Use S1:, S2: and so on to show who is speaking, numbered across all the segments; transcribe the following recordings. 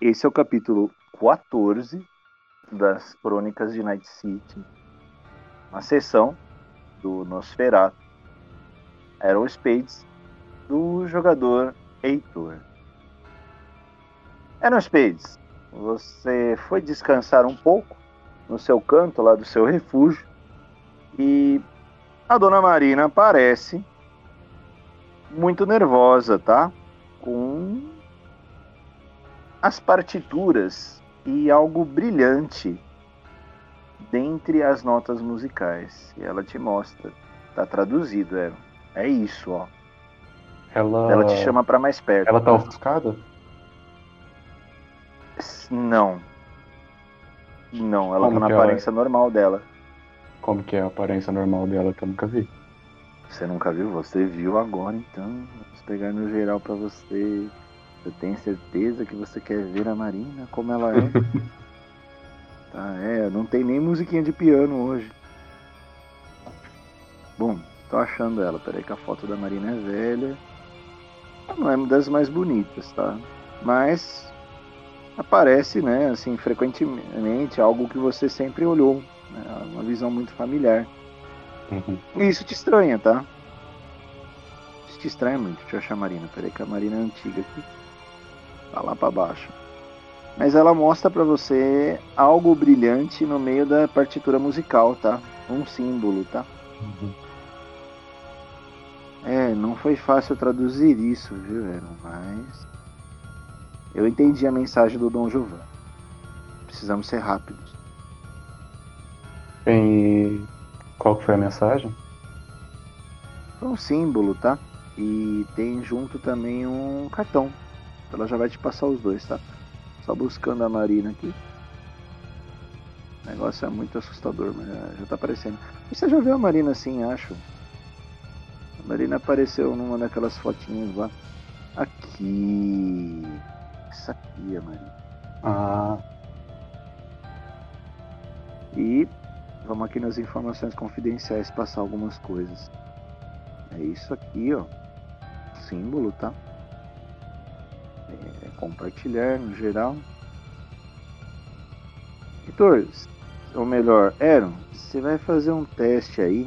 S1: Esse é o capítulo 14 das Crônicas de Night City. Uma sessão do Nosferatu. Eram Spades do jogador Heitor. Eram Spades, você foi descansar um pouco no seu canto lá do seu refúgio e a dona Marina parece muito nervosa, tá? Com as partituras e algo brilhante dentre as notas musicais. E ela te mostra. Tá traduzido, é. É isso, ó.
S2: Ela.
S1: Ela te chama para mais perto.
S2: Ela tá ofuscada?
S1: Não. Não, ela
S2: Como
S1: tá na
S2: é?
S1: aparência normal dela.
S2: Como que é a aparência normal dela que eu nunca vi?
S1: Você nunca viu? Você viu agora, então. Vamos pegar no geral pra você. Você tem certeza que você quer ver a Marina como ela é? tá, é. Não tem nem musiquinha de piano hoje. Bom, tô achando ela. Peraí que a foto da Marina é velha. Ela Não é uma das mais bonitas, tá? Mas aparece, né, assim, frequentemente algo que você sempre olhou. Né? Uma visão muito familiar.
S2: Uhum.
S1: E isso te estranha, tá? Isso te estranha muito. Deixa eu achar a Marina. Peraí que a Marina é antiga aqui. Tá lá pra baixo. Mas ela mostra pra você algo brilhante no meio da partitura musical, tá? Um símbolo, tá?
S2: Uhum.
S1: É, não foi fácil traduzir isso, viu, Aaron? Mas. Eu entendi a mensagem do Dom Giovanni. Precisamos ser rápidos.
S2: E qual que foi a mensagem?
S1: Foi um símbolo, tá? E tem junto também um cartão. Ela já vai te passar os dois, tá? Só buscando a Marina aqui. O negócio é muito assustador, mas já, já tá aparecendo. E você já viu a Marina assim, acho? A Marina apareceu numa daquelas fotinhas lá. Aqui. Essa aqui, a Marina.
S2: Ah,
S1: E vamos aqui nas informações confidenciais passar algumas coisas. É isso aqui, ó. Símbolo, tá? Compartilhar no geral. Heitor, ou melhor, Aaron, você vai fazer um teste aí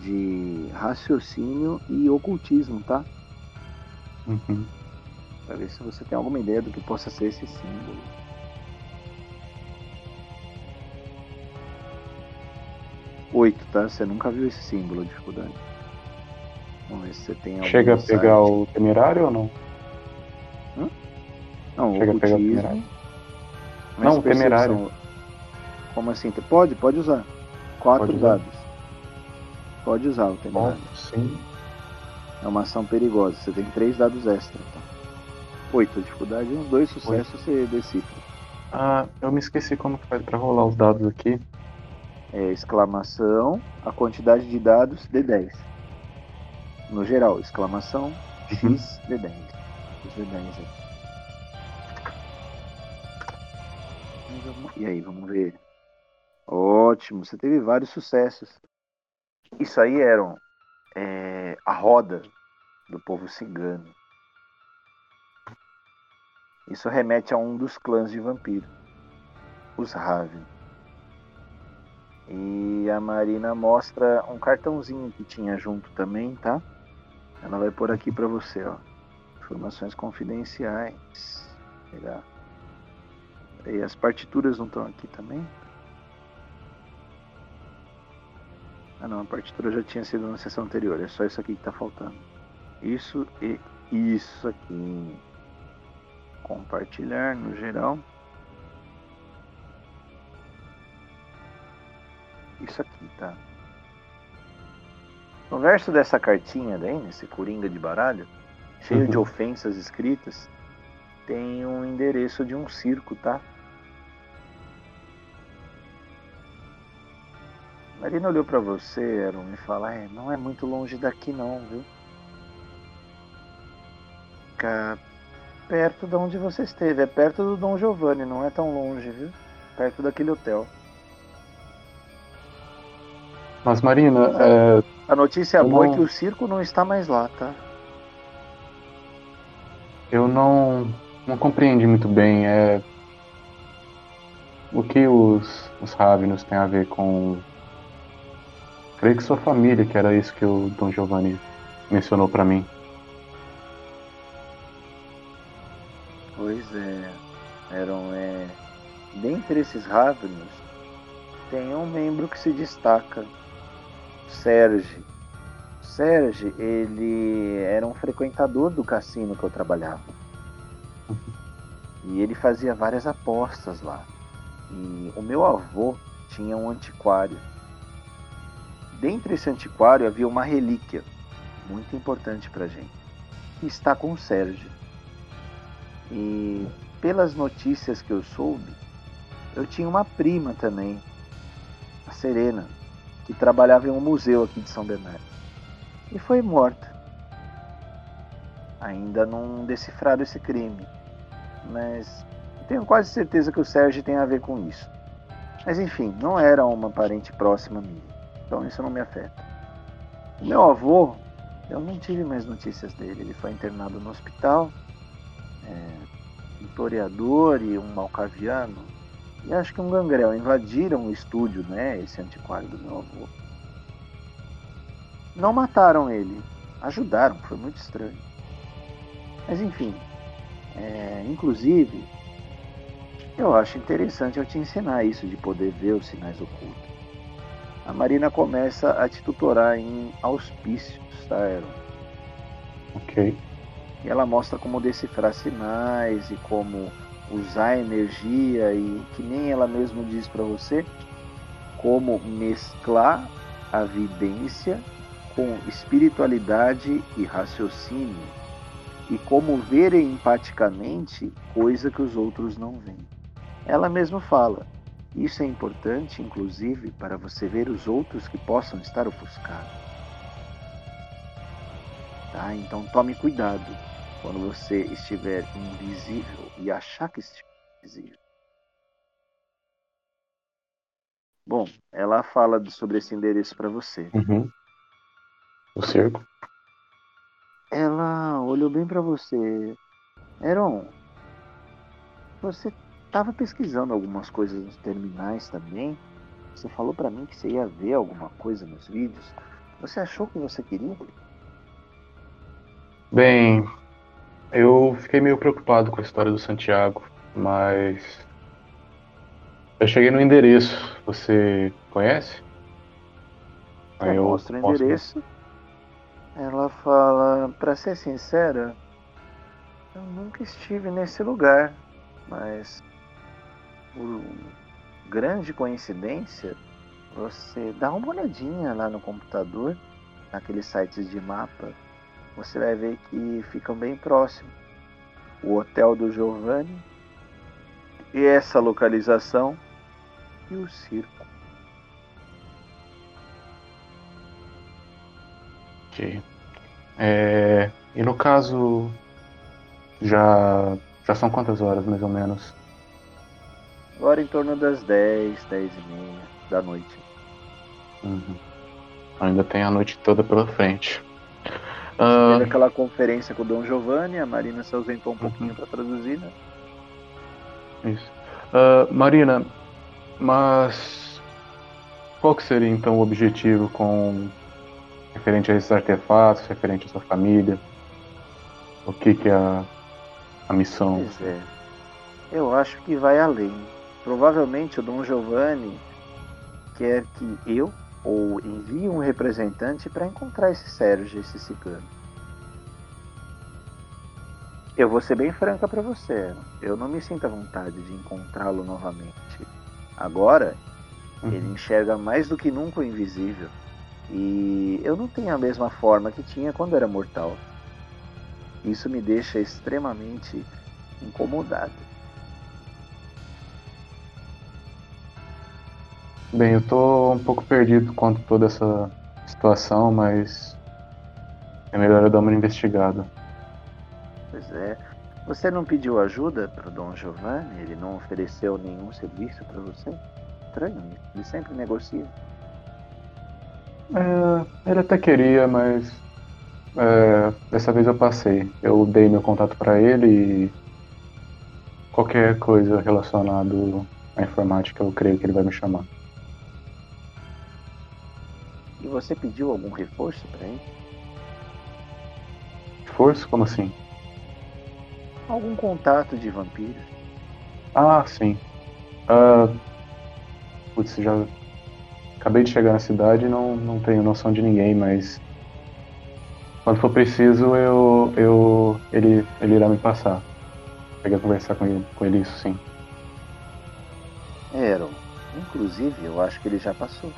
S1: de raciocínio e ocultismo, tá?
S2: uhum.
S1: Pra ver se você tem alguma ideia do que possa ser esse símbolo. Oito, tá? Você nunca viu esse símbolo, a dificuldade. Vamos ver se você tem algum
S2: Chega a pegar o temerário ou não?
S1: Não,
S2: Chega a pegar o
S1: ocultismo.
S2: Não, temerário.
S1: Como assim? Pode, pode usar. Quatro
S2: Pode usar.
S1: dados. Pode usar o temerário.
S2: sim.
S1: É uma ação perigosa. Você tem três dados extra. Tá? Oito, a dificuldade. Uns dois sucessos você decifra.
S2: Ah, eu me esqueci como que faz pra rolar os dados aqui.
S1: É exclamação, a quantidade de dados D10. No geral, exclamação,
S2: Uhum.
S1: X, D10. Os D10 aí. E aí, vamos ver. Ótimo, você teve vários sucessos. Isso aí eram é, a roda do povo cigano. Isso remete a um dos clãs de vampiro, os Raven. E a Marina mostra um cartãozinho que tinha junto também, tá? Ela vai pôr aqui pra você, ó. Informações confidenciais. Pegar. E as partituras não estão aqui também? Ah não, a partitura já tinha sido na sessão anterior, é só isso aqui que tá faltando. Isso e isso aqui. Compartilhar no geral. Isso aqui, tá? No verso dessa cartinha daí, nesse coringa de baralho, cheio de
S2: Uhum.
S1: ofensas escritas, tem um endereço de um circo, tá? Marina olhou pra você, Aaron, e fala, é, não é muito longe daqui não, viu? Fica perto de onde você esteve, é perto do Dom Giovanni, não é tão longe, viu? Perto daquele hotel.
S2: Mas Marina, é,
S1: A notícia boa é que o circo não está mais lá, tá?
S2: Eu não. não compreendi muito bem. É o que os, os Ravenos têm a ver com. Creio que sua família, que era isso que o Dom Giovanni mencionou para mim.
S1: Pois é, eram é, dentre esses Ravenos tem um membro que se destaca, Serge. Serge, ele era um frequentador do cassino que eu trabalhava. E ele fazia várias apostas lá. E o meu avô tinha um antiquário. Dentro desse antiquário havia uma relíquia muito importante para gente, que está com o Sérgio. E pelas notícias que eu soube, eu tinha uma prima também, a Serena, que trabalhava em um museu aqui de São Bernardo. E foi morta. Ainda não decifraram esse crime, mas tenho quase certeza que o Sérgio tem a ver com isso. Mas enfim, não era uma parente próxima minha, então isso não me afeta. O meu avô, eu não tive mais notícias dele. Ele foi internado no hospital, é, um toreador e um malcaviano, e acho que um gangrel invadiram o estúdio, né, esse antiquário do meu avô. Não mataram ele, ajudaram, foi muito estranho. Mas enfim, é, inclusive eu acho interessante eu te ensinar isso de poder ver os sinais ocultos. A Marina começa a te tutorar em auspícios, tá, Aaron?
S2: Ok.
S1: E ela mostra como decifrar sinais e como usar energia e que nem ela mesma diz para você, como mesclar a vidência com espiritualidade e raciocínio e como ver empaticamente coisa que os outros não veem. Ela mesma fala: Isso é importante, inclusive, para você ver os outros que possam estar ofuscados. Tá? Então tome cuidado quando você estiver invisível e achar que estiver invisível. Bom, ela fala sobre esse endereço para você.
S2: Uhum. O cerco?
S1: Ela olhou bem para você. Eron, você estava pesquisando algumas coisas nos terminais também. Você falou para mim que você ia ver alguma coisa nos vídeos. Você achou que você queria?
S2: Bem, eu fiquei meio preocupado com a história do Santiago, mas eu cheguei no endereço. Você conhece?
S1: Aí eu mostra o endereço. Ela fala, para ser sincera, eu nunca estive nesse lugar, mas por grande coincidência, você dá uma olhadinha lá no computador, naqueles sites de mapa, você vai ver que ficam bem próximos. O hotel do Giovanni e essa localização e o circo.
S2: Ok. É, e no caso, já, já são quantas horas mais ou menos?
S1: Agora em torno das 10, 10 e meia da noite.
S2: Uhum. Ainda tem a noite toda pela frente.
S1: Uh... Teve aquela conferência com o Dom Giovanni, a Marina se ausentou um pouquinho uhum. para traduzir, né?
S2: Isso. Uh, Marina, mas qual que seria então o objetivo com referente a esses artefatos, referente à sua família? O que que é a, a missão?
S1: Pois é. Eu acho que vai além. Provavelmente o Dom Giovanni quer que eu ou envie um representante para encontrar esse Sérgio, esse cigano. Eu vou ser bem franca para você. Eu não me sinto à vontade de encontrá-lo novamente. Agora, uhum. ele enxerga mais do que nunca o invisível. E eu não tenho a mesma forma que tinha quando era mortal. Isso me deixa extremamente incomodado.
S2: Bem, eu tô um pouco perdido quanto a toda essa situação, mas é melhor eu dar uma investigada.
S1: Pois é. Você não pediu ajuda para o Dom Giovanni? Ele não ofereceu nenhum serviço para você? Estranho, ele sempre negocia.
S2: É, ele até queria, mas é, dessa vez eu passei. Eu dei meu contato para ele e qualquer coisa relacionada à informática, eu creio que ele vai me chamar.
S1: E você pediu algum reforço para ele?
S2: Reforço? Como assim?
S1: Algum contato de vampiros?
S2: Ah, sim. Uh, putz, já acabei de chegar na cidade e não, não tenho noção de ninguém, mas quando for preciso eu, eu ele, ele irá me passar. Peguei conversar com ele, com ele isso sim.
S1: Eram. Inclusive, eu acho que ele já passou.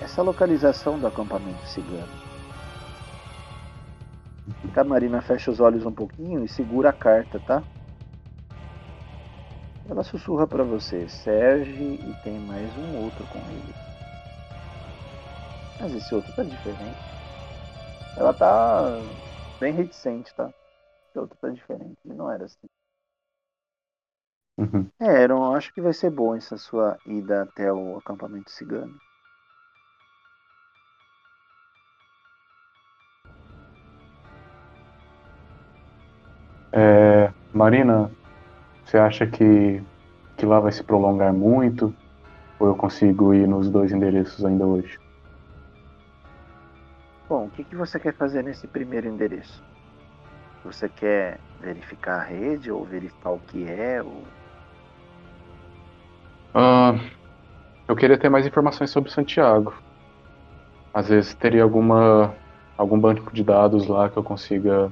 S1: Essa localização do acampamento cigano. Camarina fecha os olhos um pouquinho e segura a carta, tá? Ela sussurra para você, Serge, e tem mais um outro com ele. Mas esse outro tá diferente. Ela tá bem reticente, tá? Esse outro tá diferente. Ele não era assim.
S2: Uhum.
S1: É, Aaron, acho que vai ser bom essa sua ida até o acampamento cigano.
S2: É, Marina, você acha que, que lá vai se prolongar muito? Ou eu consigo ir nos dois endereços ainda hoje?
S1: Bom, o que, que você quer fazer nesse primeiro endereço? Você quer verificar a rede ou verificar o que é? Ou...
S2: Ah, eu queria ter mais informações sobre Santiago. Às vezes teria alguma algum banco de dados lá que eu consiga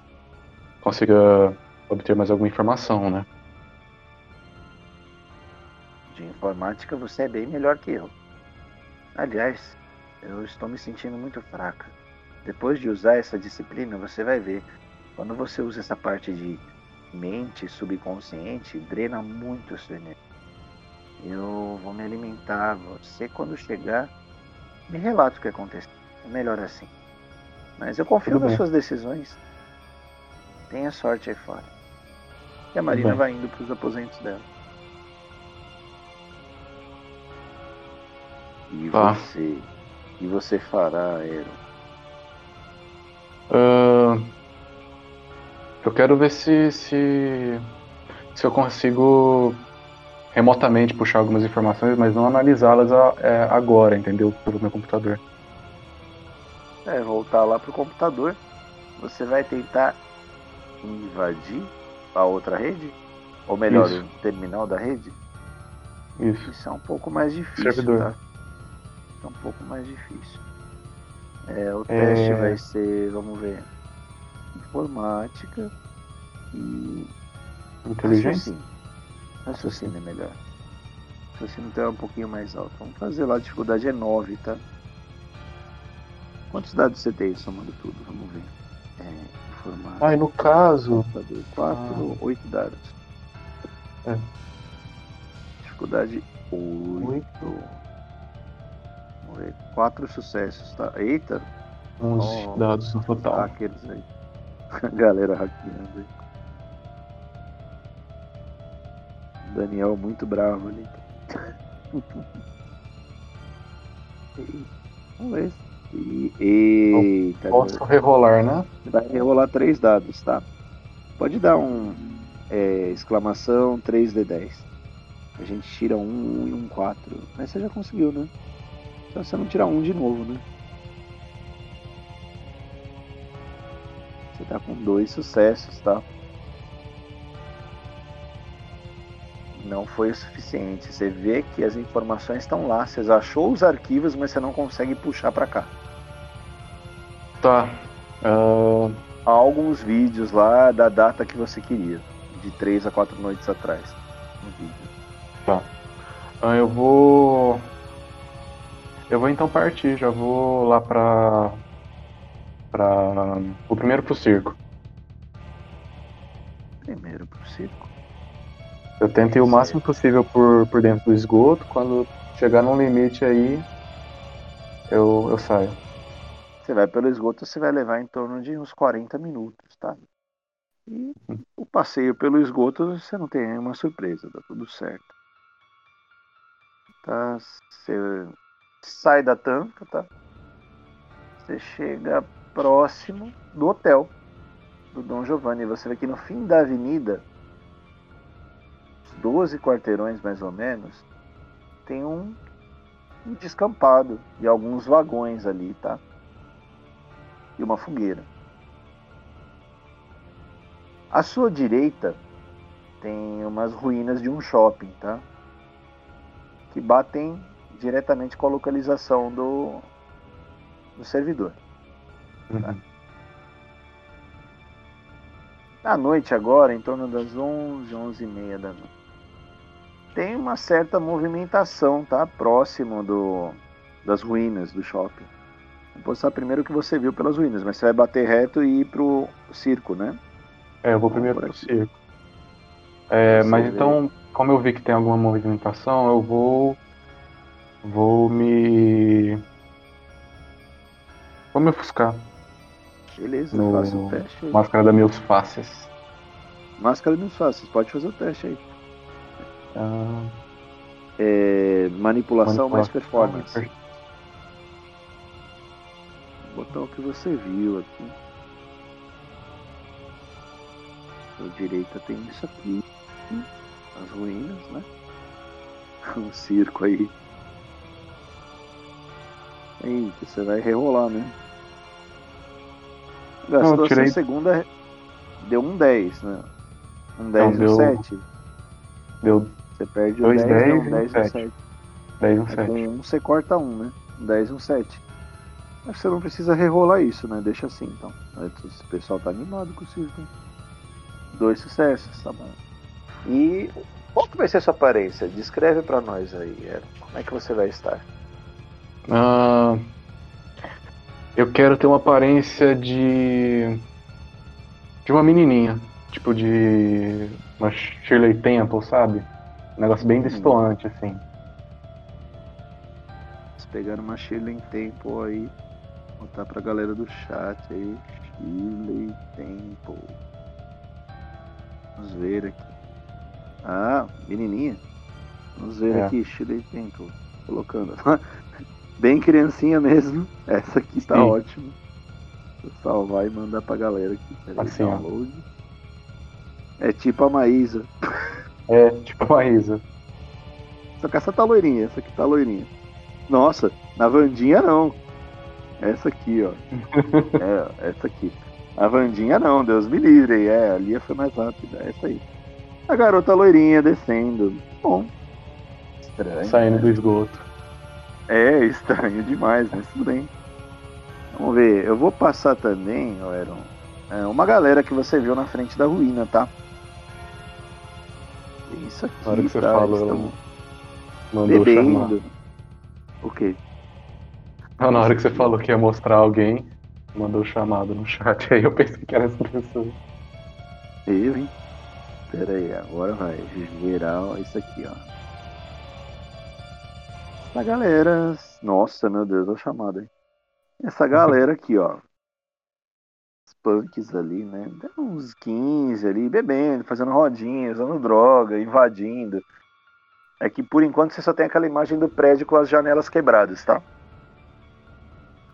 S2: consiga obter mais alguma informação, né?
S1: De informática você é bem melhor que eu. Aliás, eu estou me sentindo muito fraca. Depois de usar essa disciplina, você vai ver. Quando você usa essa parte de mente subconsciente, drena muito o seu energia. Eu vou me alimentar. Você, quando chegar, me relata o que aconteceu. É melhor assim. Mas eu confio nas suas decisões. Tenha sorte aí fora. E a Marina vai indo para os aposentos dela. E
S2: Tá.
S1: você. E você fará, Aaron?
S2: Ah, eu quero ver se, se se eu consigo remotamente puxar algumas informações, mas não analisá-las é, agora, entendeu? Pelo meu computador.
S1: É, voltar lá pro computador. Você vai tentar invadir a outra rede? Ou melhor,
S2: Isso.
S1: o terminal da rede?
S2: Isso.
S1: Isso é um pouco mais difícil,
S2: Servidor.
S1: tá? fica um pouco mais difícil. É, o teste é... vai ser, vamos ver, informática e. Raciocínio. raciocínio é melhor. Raciocínio então é um pouquinho mais alto. Vamos fazer lá, a dificuldade é 9, tá? Quantos dados você tem somando tudo? Vamos ver. É, informática.
S2: Ah, no caso.
S1: 4, 8 ah. dados.
S2: É.
S1: Dificuldade 8. 8. Quatro sucessos, tá? Eita!
S2: 11
S1: oh,
S2: dados no total.
S1: Aqueles aí. A galera hackeando aí. Daniel muito bravo ali. Vamos ver. Eita!
S2: Posso Deus. rerolar, né?
S1: Vai rerolar três dados, tá? Pode dar um é, exclamação 3D10. A gente tira um e um 4. Mas você já conseguiu, né? Você não tirar um de novo, né? Você tá com dois sucessos, tá? Não foi o suficiente. Você vê que as informações estão lá. Você achou os arquivos, mas você não consegue puxar pra cá.
S2: Tá. Ah,
S1: há alguns vídeos lá da data que você queria, de 3 a 4 noites atrás. Um vídeo.
S2: ah, eu vou. Eu vou então partir, já vou lá pra. pra. O primeiro pro circo.
S1: Primeiro pro circo.
S2: Eu tento ir o máximo possível por, por dentro do esgoto. Quando chegar num limite aí, eu, eu saio.
S1: Você vai pelo esgoto, você vai levar em torno de uns 40 minutos, tá? E o passeio pelo esgoto você não tem nenhuma surpresa, tá tudo certo. Tá? Você sai da tampa, tá? Você chega próximo do hotel do Dom Giovanni. Você vê que no fim da avenida 12 quarteirões mais ou menos, tem um, descampado e alguns vagões ali, tá? E uma fogueira. À sua direita tem umas ruínas de um shopping, tá? Que batem diretamente com a localização do, do servidor. Tá?
S2: Uhum.
S1: À noite agora, em torno das 11, 11 e meia da noite, tem uma certa movimentação, tá? Próximo do, das ruínas do shopping. Vou postar primeiro o que você viu pelas ruínas, mas você vai bater reto e ir pro circo, né?
S2: É, eu vou primeiro pro circo. É, mas
S1: vê.
S2: então, como eu vi que tem alguma movimentação, eu vou. Vou me. Vou me ofuscar.
S1: Beleza,
S2: No-
S1: faça o teste aí.
S2: Máscara da meus faces.
S1: Máscara dos fáceis, pode fazer o teste aí.
S2: Ah,
S1: É, manipulação, mais
S2: manipulação,
S1: performance.
S2: per-
S1: Vou botar o que você viu aqui. À direita tem isso aqui. As ruínas, né? Um circo aí. Eita, você vai rerolar, né? Gastou
S2: tirei-
S1: a sua segunda. Deu um 10, né? Um 10 e um
S2: deu
S1: 7.
S2: Deu
S1: Você perde o
S2: dois
S1: 10,
S2: 10
S1: não,
S2: e
S1: um
S2: um
S1: 10 e um
S2: 7.
S1: 7.
S2: 10 um
S1: É,
S2: 7.
S1: com um você corta um, né? Um 10 e um 7. Acho que você não precisa rerolar isso, né? Deixa assim então. O pessoal tá animado com o circo. hein? Dois sucessos, tá bom. E qual que vai ser a sua aparência? Descreve pra nós aí, Aaron. Como é que você vai estar?
S2: Ah, eu quero ter uma aparência de. de uma menininha. Tipo de. uma Shirley Temple, sabe? Um negócio bem destoante, assim.
S1: Vocês pegaram uma Shirley Temple aí. Botar pra galera do chat aí. Shirley Temple. Vamos ver aqui. Ah, menininha. Vamos ver
S2: É.
S1: aqui, Shirley Temple. Colocando. Bem criancinha mesmo. Essa aqui tá
S2: Sim.
S1: ótima. Vou salvar e mandar pra galera aqui. Peraí,
S2: Assim,
S1: download. É tipo a Maísa.
S2: É, tipo a Maísa.
S1: Só que essa tá loirinha, essa aqui tá loirinha. Nossa, na Vandinha não. Essa aqui, ó. é, essa aqui. A Vandinha não, Deus me livre. É, a Lia foi mais rápida. Essa aí. A garota loirinha descendo. Bom. Estranho.
S2: Saindo do esgoto.
S1: É, estranho demais, mas tudo bem. Vamos ver, eu vou passar também, Aaron, é, uma galera que você viu na frente da ruína, tá? Isso aqui,
S2: Na hora que você
S1: tá?
S2: falou, mandou chamar.
S1: bebendo. O quê?
S2: Ah, Na hora que você falou que ia mostrar alguém, mandou o chamado no chat. Aí eu pensei que era essa pessoa.
S1: Eu, hein? Pera aí, agora vai. Geral, isso aqui, ó. Essa galera. Nossa, meu Deus, a chamada, hein? Essa galera aqui, ó. Os punks ali, né? Uns 15 ali, bebendo, fazendo rodinha, usando droga, invadindo. É que por enquanto você só tem aquela imagem do prédio com as janelas quebradas, tá?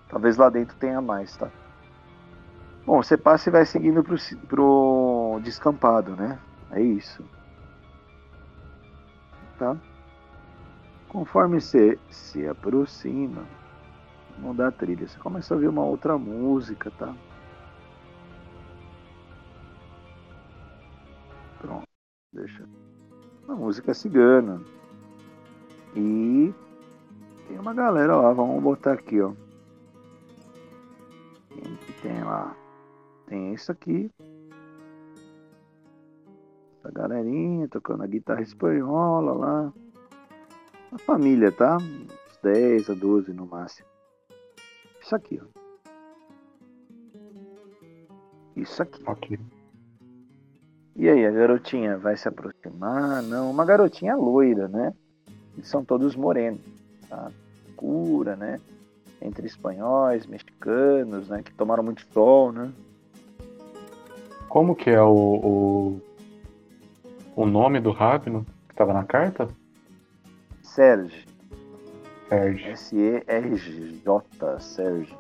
S1: Talvez lá dentro tenha mais, tá? Bom, você passa e vai seguindo pro, pro descampado, né? É isso. Tá? Conforme você se aproxima, mudar a trilha, você começa a ouvir uma outra música, tá? Pronto, deixa. Uma música cigana. E tem uma galera lá, vamos botar aqui, ó. Quem que tem lá? Tem isso aqui. Essa galerinha tocando a guitarra espanhola lá. A família, tá? Uns 10 a 12 no máximo. Isso aqui, ó. Isso aqui.
S2: Ok.
S1: E aí, a garotinha vai se aproximar? Não, uma garotinha loira, né? Eles são todos morenos, tá? Cura, né? Entre espanhóis, mexicanos, né? Que tomaram muito sol, né?
S2: Como que é o, o, o nome do Rabino que tava na carta?
S1: Serge.
S2: Serge.
S1: S-E-R-J, Serge.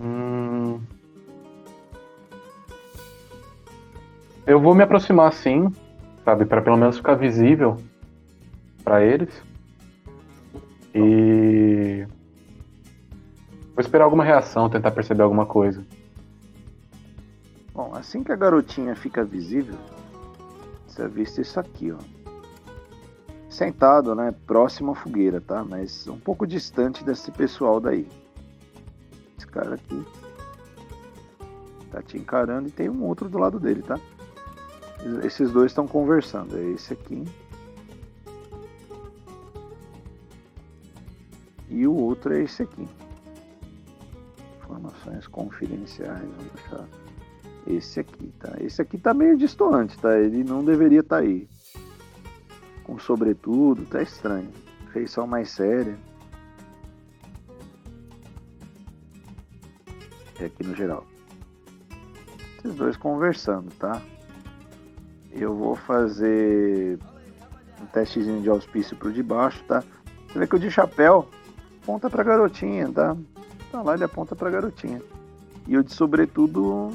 S2: Hum... Eu vou me aproximar sim. sabe, para pelo menos ficar visível para eles. E vou esperar alguma reação, tentar perceber alguma coisa.
S1: Bom, assim que a garotinha fica visível, você avista isso aqui, ó. Sentado, né? Próximo à fogueira, tá? Mas um pouco distante desse pessoal daí. Esse cara aqui tá te encarando e tem um outro do lado dele, tá? Esses dois estão conversando. É esse aqui. E o outro é esse aqui. Informações confidenciais. Vamos deixar esse aqui, tá? Esse aqui tá meio distante, tá? Ele não deveria estar tá aí. Com sobretudo, tá estranho. Feição mais séria. É aqui no geral. Esses dois conversando, tá? Eu vou fazer um testezinho de auspício por debaixo, tá? Você vê que o de chapéu aponta pra garotinha, tá? Tá lá, ele aponta pra garotinha. E o de sobretudo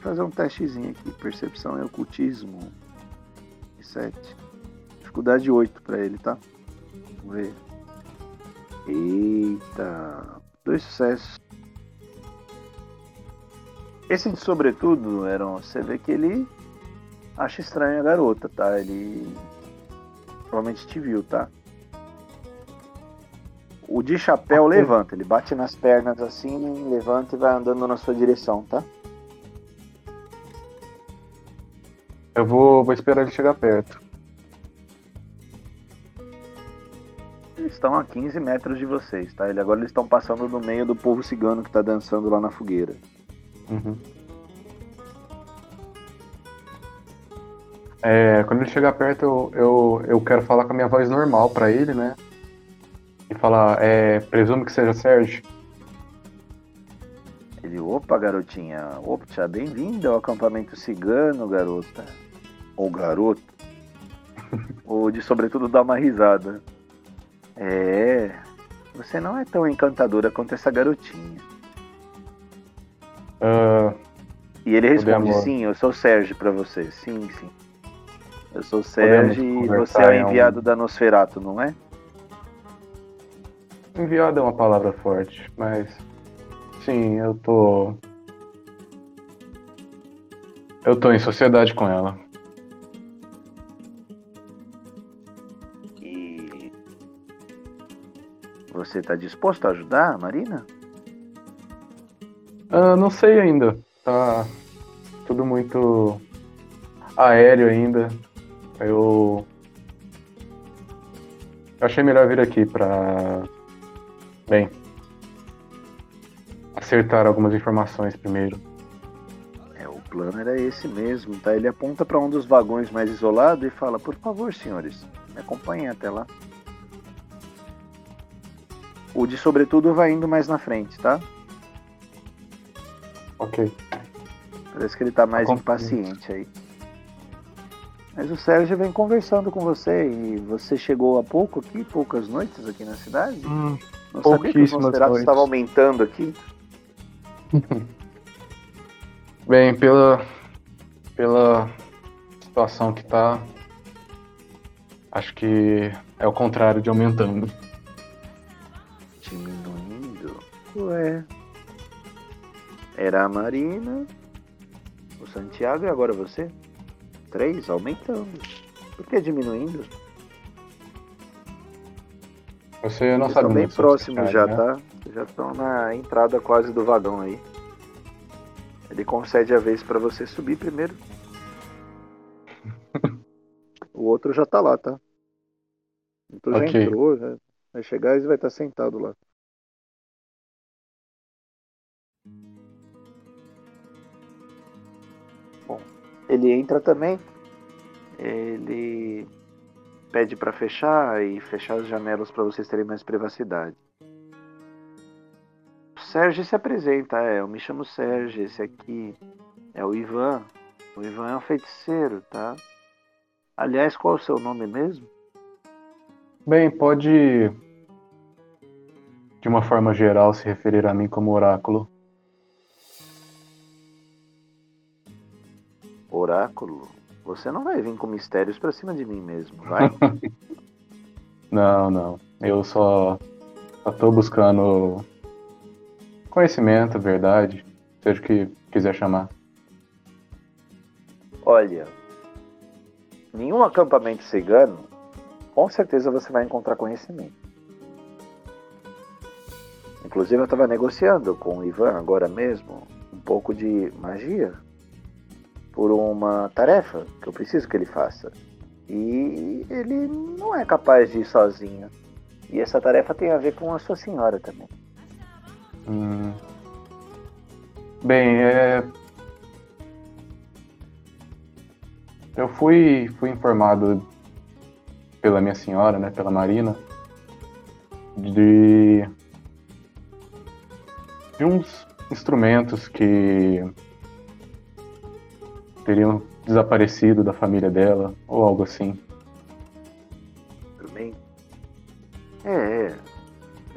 S1: fazer um testezinho aqui. Percepção e ocultismo. 7. Dificuldade 8 para ele, tá? Vamos ver. Eita. Dois sucessos. Esse de sobretudo, Eron, você vê que ele acha estranho a garota, tá? Ele provavelmente te viu, tá? O de chapéu levanta, ele bate nas pernas assim, levanta e vai andando na sua direção, tá?
S2: Eu vou, vou esperar ele chegar perto.
S1: Eles estão a 15 metros de vocês, tá? Ele, agora eles estão passando no meio do povo cigano que tá dançando lá na fogueira.
S2: Uhum. É, quando ele chegar perto, eu, eu, eu quero falar com a minha voz normal para ele, né? E falar, é, presumo que seja Sérgio.
S1: Ele, opa, garotinha, opa, bem-vinda ao acampamento cigano, garota ou garoto, ou de sobretudo dar uma risada. É, você não é tão encantadora quanto essa garotinha.
S2: Uh,
S1: e ele responde: Sim, eu sou o Sérgio para você. Sim, sim. Eu sou o Sérgio e você é o enviado um... da Nosferato, não é?
S2: Enviado é uma palavra forte, mas sim, eu tô. Eu tô em sociedade com ela.
S1: Você está disposto a ajudar Marina?
S2: Uh, não sei ainda. Tá tudo muito aéreo ainda. Eu achei melhor vir aqui para bem acertar algumas informações primeiro.
S1: É, o plano era esse mesmo, tá? Ele aponta para um dos vagões mais isolado e fala: "Por favor, senhores, me acompanhem até lá." O de sobretudo vai indo mais na frente, tá?
S2: Ok.
S1: Parece que ele tá mais impaciente aí. Mas o Sérgio vem conversando com você e você chegou há pouco aqui, poucas noites aqui na cidade?
S2: Hum,
S1: Não sabia que os Nosferatus estavam aumentando aqui?
S2: Bem, pela, pela situação que tá, acho que é o contrário de aumentando.
S1: Ué. Era a Marina, o Santiago e agora você? Três, aumentando. Por que diminuindo?
S2: Você não
S1: Vocês
S2: sabe
S1: estão bem próximos já, né? tá? Já estão na entrada quase do vagão aí. Ele concede a vez para você subir primeiro. o outro já tá lá, tá? Então já okay. entrou, já Vai chegar e vai estar sentado lá. Ele entra também. Ele pede para fechar e fechar as janelas para vocês terem mais privacidade. O Sérgio se apresenta, é, eu me chamo Sérgio, esse aqui é o Ivan. O Ivan é um feiticeiro, tá? Aliás, qual é o seu nome mesmo?
S2: Bem, pode de uma forma geral, se referir a mim como oráculo.
S1: Oráculo? Você não vai vir com mistérios pra cima de mim mesmo, vai?
S2: Não, não. Eu só, só tô buscando conhecimento, verdade, seja o que quiser chamar.
S1: Olha, nenhum acampamento cigano, com certeza você vai encontrar conhecimento. Inclusive eu estava negociando com o Ivan agora mesmo um pouco de magia por uma tarefa que eu preciso que ele faça. E ele não é capaz de ir sozinho. E essa tarefa tem a ver com a sua senhora também.
S2: Hum. Bem, é... eu fui, fui informado pela minha senhora, né, pela Marina, de de uns instrumentos que teriam desaparecido da família dela, ou algo assim.
S1: Também. É,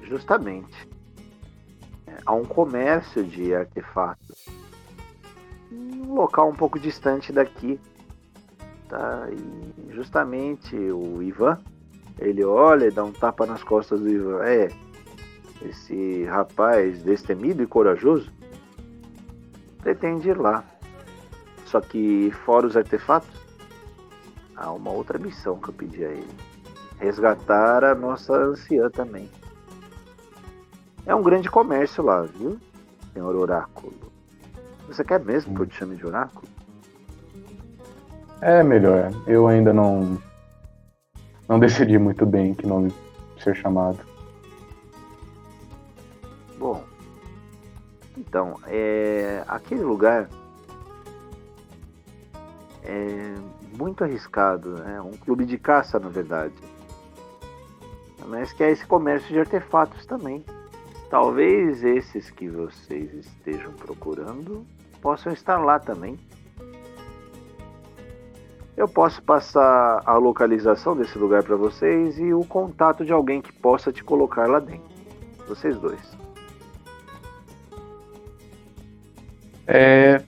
S1: justamente. É, há um comércio de artefatos. Um local um pouco distante daqui. Tá? E justamente o Ivan, ele olha e dá um tapa nas costas do Ivan. É, esse rapaz destemido e corajoso pretende ir lá. Só que, fora os artefatos, há uma outra missão que eu pedi a ele: resgatar a nossa anciã também. É um grande comércio lá, viu, senhor Oráculo? Você quer mesmo que eu te chame de Oráculo?
S2: É melhor. Eu ainda não. Não decidi muito bem que nome ser chamado.
S1: Bom, então, é, aquele lugar é muito arriscado, né? um clube de caça, na verdade. Mas que é esse comércio de artefatos também. Talvez esses que vocês estejam procurando possam estar lá também. Eu posso passar a localização desse lugar para vocês e o contato de alguém que possa te colocar lá dentro. Vocês dois.
S2: É,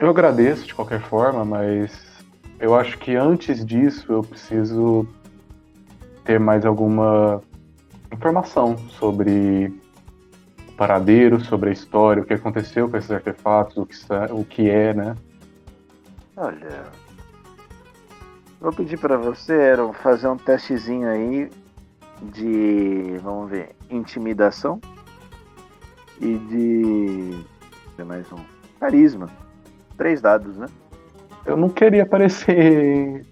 S2: eu agradeço de qualquer forma, mas eu acho que antes disso eu preciso ter mais alguma informação sobre o paradeiro, sobre a história, o que aconteceu com esses artefatos, o que, o que é, né?
S1: Olha, vou pedir para você, fazer um testezinho aí de, vamos ver, intimidação e de mais um carisma. Três dados, né?
S2: Eu não queria parecer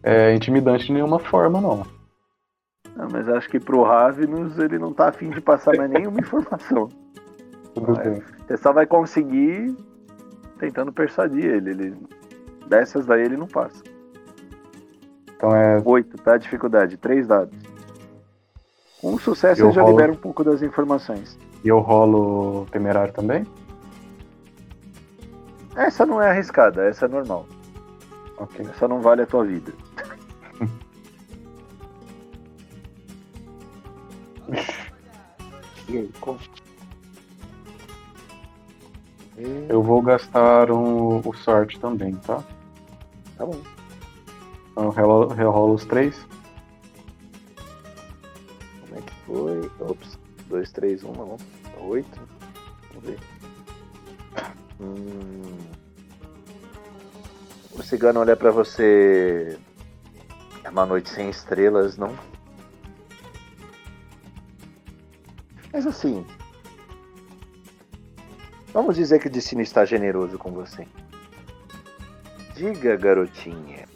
S2: é, intimidante de nenhuma forma, não.
S1: Não, mas acho que pro Ravenus ele não tá afim de passar mais nenhuma informação.
S2: Tudo bem.
S1: Você só vai conseguir tentando persuadir ele. ele. Dessas daí ele não passa.
S2: Então é.
S1: Oito, tá? Dificuldade. Três dados. Com um sucesso ele já rolo... libera um pouco das informações.
S2: E eu rolo temerário também?
S1: Essa não é arriscada, essa é normal.
S2: Ok.
S1: Essa não vale a tua vida. e aí, como?
S2: Eu vou gastar um, o sorte também, tá?
S1: Tá bom.
S2: Então eu rolo os três.
S1: Como é que foi? Ops. Dois, três, um, não. Oito. Vamos ver. Hum... O cigano olha para você. É uma noite sem estrelas, não? Mas assim. Vamos dizer que o destino está generoso com você. Diga, garotinha.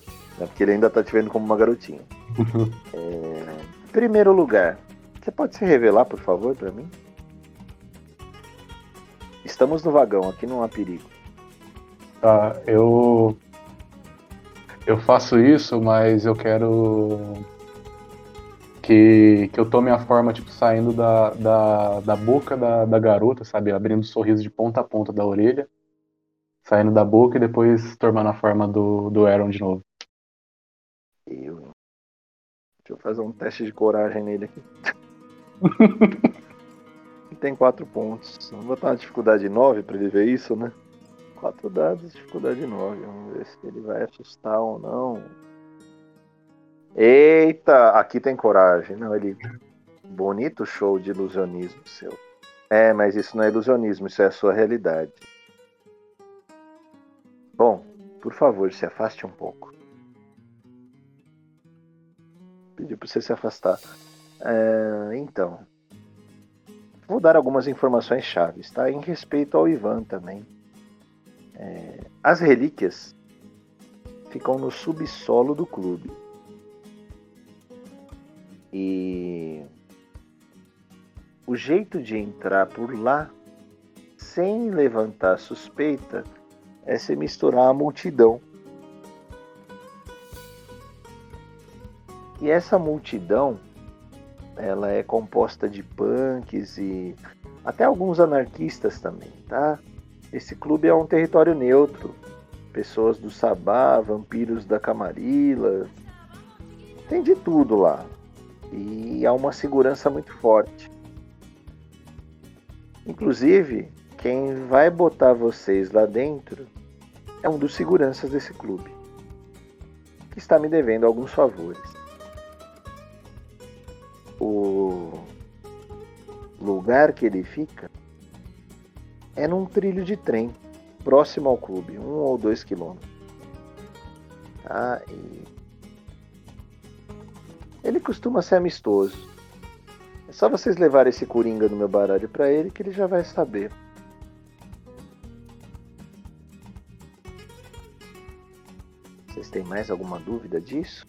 S1: É porque ele ainda tá te vendo como uma garotinha. é... Em primeiro lugar, você pode se revelar, por favor, para mim? Estamos no vagão, aqui não há perigo.
S2: Tá, eu. Eu faço isso, mas eu quero. Que, que eu tome a forma, tipo, saindo da, da, da boca da, da garota, sabe? Abrindo o sorriso de ponta a ponta da orelha, saindo da boca e depois tomando a forma do, do Aaron de novo.
S1: Eu. Deixa eu fazer um teste de coragem nele aqui. tem quatro pontos. Vou botar uma dificuldade 9 para ele ver isso, né? Quatro dados, dificuldade 9. Vamos ver se ele vai assustar ou não. Eita, aqui tem coragem. Não, ele. Bonito show de ilusionismo seu. É, mas isso não é ilusionismo, isso é a sua realidade. Bom, por favor, se afaste um pouco. Pediu para você se afastar. É, então. Vou dar algumas informações chaves, tá? Em respeito ao Ivan também. É, as relíquias ficam no subsolo do clube. E o jeito de entrar por lá sem levantar suspeita é se misturar a multidão. E essa multidão ela é composta de punks e até alguns anarquistas também, tá? Esse clube é um território neutro. Pessoas do Sabá, vampiros da Camarilla, tem de tudo lá e há uma segurança muito forte. Inclusive, quem vai botar vocês lá dentro é um dos seguranças desse clube, que está me devendo alguns favores. O lugar que ele fica é num trilho de trem, próximo ao clube, um ou dois quilômetros. Tá? E ele costuma ser amistoso. É só vocês levarem esse coringa no meu baralho para ele que ele já vai saber. Vocês têm mais alguma dúvida disso?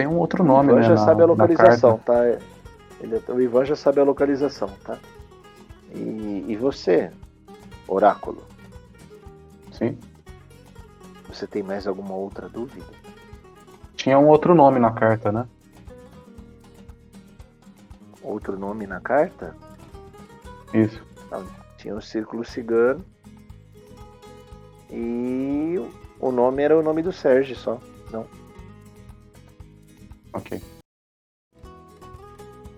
S2: Tem um outro nome,
S1: o Ivan
S2: né?
S1: já
S2: na,
S1: sabe a localização, tá? Ele, o Ivan já sabe a localização, tá? E, e você, Oráculo?
S2: Sim.
S1: Você tem mais alguma outra dúvida?
S2: Tinha um outro nome na carta, né?
S1: Outro nome na carta?
S2: Isso.
S1: Não, tinha o Círculo Cigano. E o nome era o nome do Sérgio só. Não.
S2: Ok.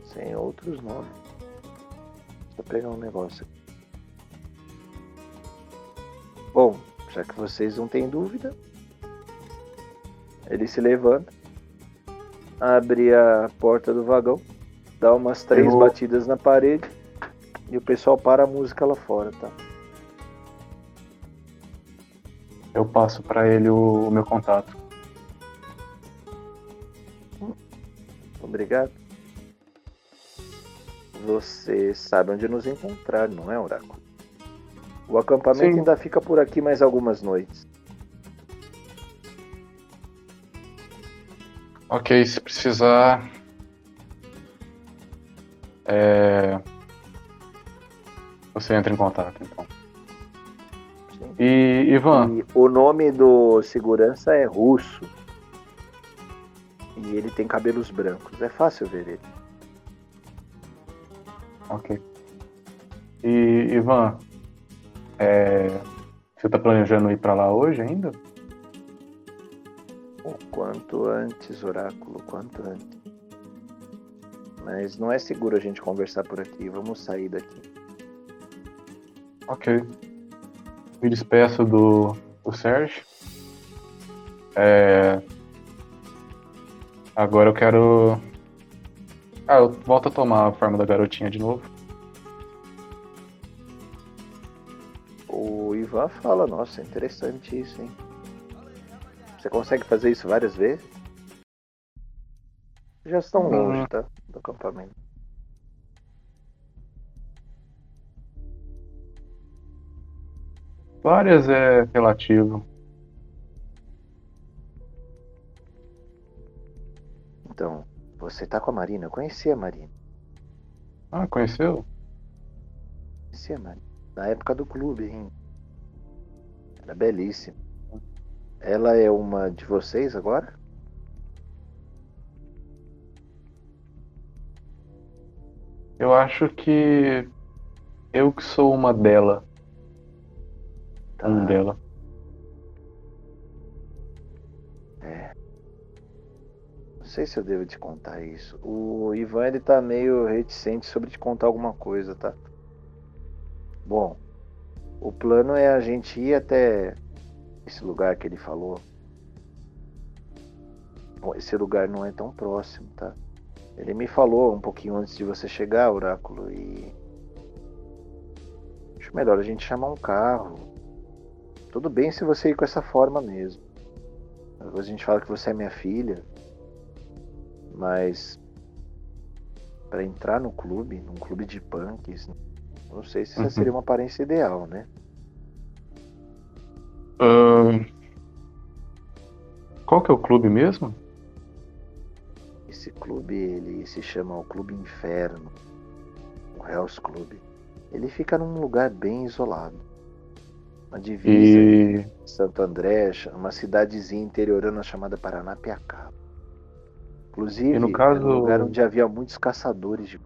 S1: Sem outros nomes. Eu pegar um negócio aqui. Bom, já que vocês não têm dúvida, ele se levanta, abre a porta do vagão, dá umas três
S2: Eu-
S1: batidas na parede e o pessoal para a música lá fora, tá?
S2: Eu passo pra ele o, o meu contato.
S1: Obrigado. Você sabe onde nos encontrar, não é, Oráculo? O acampamento
S2: Sim.
S1: ainda fica por aqui mais algumas noites.
S2: Ok, se precisar. É... Você entra em contato, então.
S1: Sim.
S2: E, Ivan,
S1: E o nome do segurança é Russo. E ele tem cabelos brancos. É fácil ver ele.
S2: ok. E, Ivan, é... você tá planejando ir pra lá hoje ainda?
S1: O quanto antes, Oráculo, quanto antes. Mas não é seguro a gente conversar por aqui. Vamos sair daqui.
S2: Ok. Me despeço do, do Sérgio. É... Agora eu quero. Ah, eu volto a tomar a forma da garotinha de novo.
S1: O Ivan fala, nossa, interessante isso, hein? Você consegue fazer isso várias vezes? Já estão
S2: Hum.
S1: longe, tá? Do acampamento.
S2: Várias é relativo.
S1: Então, você tá com a Marina. Eu conheci a Marina.
S2: Ah, conheceu?
S1: Conheci a Marina. Na época do clube, hein? Era belíssima. Ela é uma de vocês agora?
S2: Eu acho que eu que sou uma dela.
S1: Tá.
S2: Um dela.
S1: Não sei se eu devo te contar isso. O Ivan ele tá meio reticente sobre te contar alguma coisa, tá? Bom, O plano é a gente ir até esse lugar que ele falou. Bom, esse lugar não é tão próximo, tá? Ele me falou um pouquinho antes de você chegar, Oráculo, e. Acho melhor a gente chamar um carro. Tudo bem se você ir com essa forma mesmo. A gente fala que você é minha filha. Mas. para entrar no clube, num clube de punks, não sei se essa uhum. seria uma aparência ideal, né?
S2: Qual que é o clube mesmo?
S1: Esse clube ele se chama o Clube Inferno, o Hell's Club. Ele fica num lugar bem isolado. Uma divisa e... de Santo André, uma cidadezinha interiorana chamada Paranapiacaba. Inclusive, no caso... é um lugar onde havia muitos caçadores de.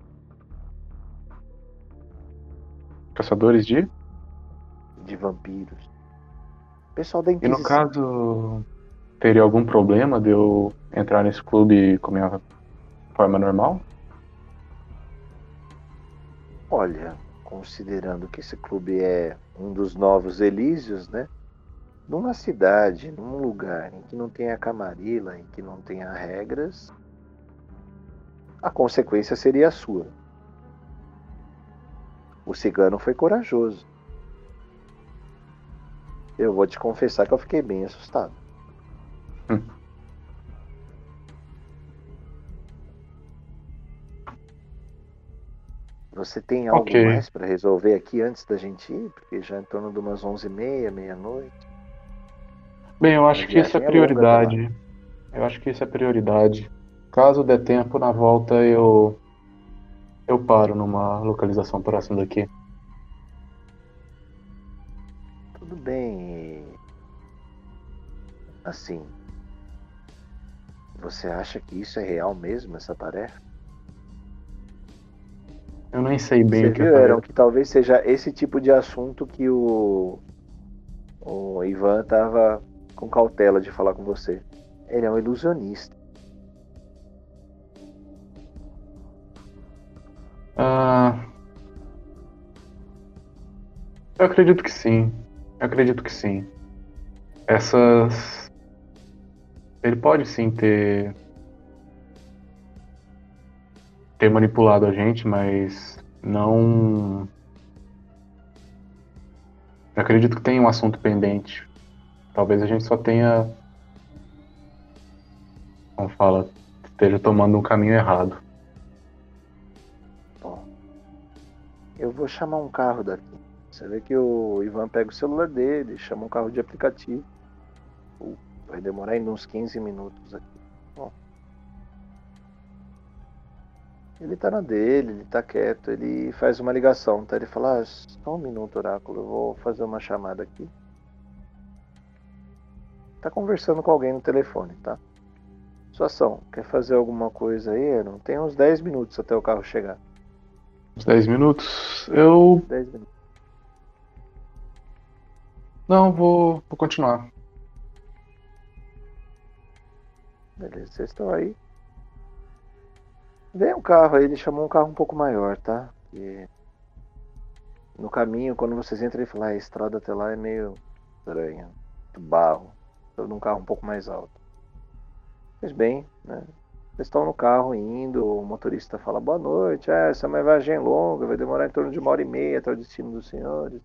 S2: Caçadores de?
S1: De vampiros. Pessoal da Inquisição.
S2: E no caso, teria algum problema de eu entrar nesse clube com minha forma normal?
S1: Olha, considerando que esse clube é um dos novos Elísios, né? Numa cidade, num lugar em que não tenha camarila, em que não tenha regras, a consequência seria a sua. O cigano foi corajoso. Eu vou te confessar que eu fiquei bem assustado. Hum. Você tem algo okay. mais para resolver aqui antes da gente ir? Porque já é em torno de umas 11h30, meia-noite.
S2: Bem, eu acho que isso é prioridade. É eu acho que isso é prioridade. Caso der tempo, na volta eu. Eu paro numa localização próxima daqui.
S1: Tudo bem. Assim, você acha que isso é real mesmo, essa tarefa?
S2: Eu nem sei bem
S1: Você
S2: o que
S1: viu, Aaron, que talvez seja esse tipo de assunto que o, o Ivan tava com cautela de falar com você. Ele é um ilusionista.
S2: Ah, eu acredito que sim. Eu acredito que sim. Essas. Ele pode sim ter. ter manipulado a gente, mas não. Eu acredito que tem um assunto pendente. Talvez a gente só tenha. Como fala? Esteja tomando um caminho errado.
S1: Bom, eu vou chamar um carro daqui. Você vê que o Ivan pega o celular dele, chama um carro de aplicativo. vai demorar ainda uns 15 minutos aqui. Bom. Ele tá na dele, ele tá quieto, ele faz uma ligação, tá? Ele fala, ah, só um minuto, oráculo, eu vou fazer uma chamada aqui. Tá conversando com alguém no telefone, tá? Situação, quer fazer alguma coisa aí? Não tem uns 10 minutos até o carro chegar.
S2: Uns 10 minutos? Eu.
S1: 10 minutos.
S2: Não, vou, vou continuar.
S1: Beleza, vocês estão aí. Vem um carro aí, ele chamou um carro um pouco maior, tá? E no caminho, quando vocês entram, ele fala, ah, a estrada até lá é meio estranha. Barro. Num carro um pouco mais alto. Pois bem, né? Vocês estão no carro indo, o motorista fala boa noite, ah, essa é uma viagem longa, vai demorar em torno de uma hora e meia até o destino dos senhores.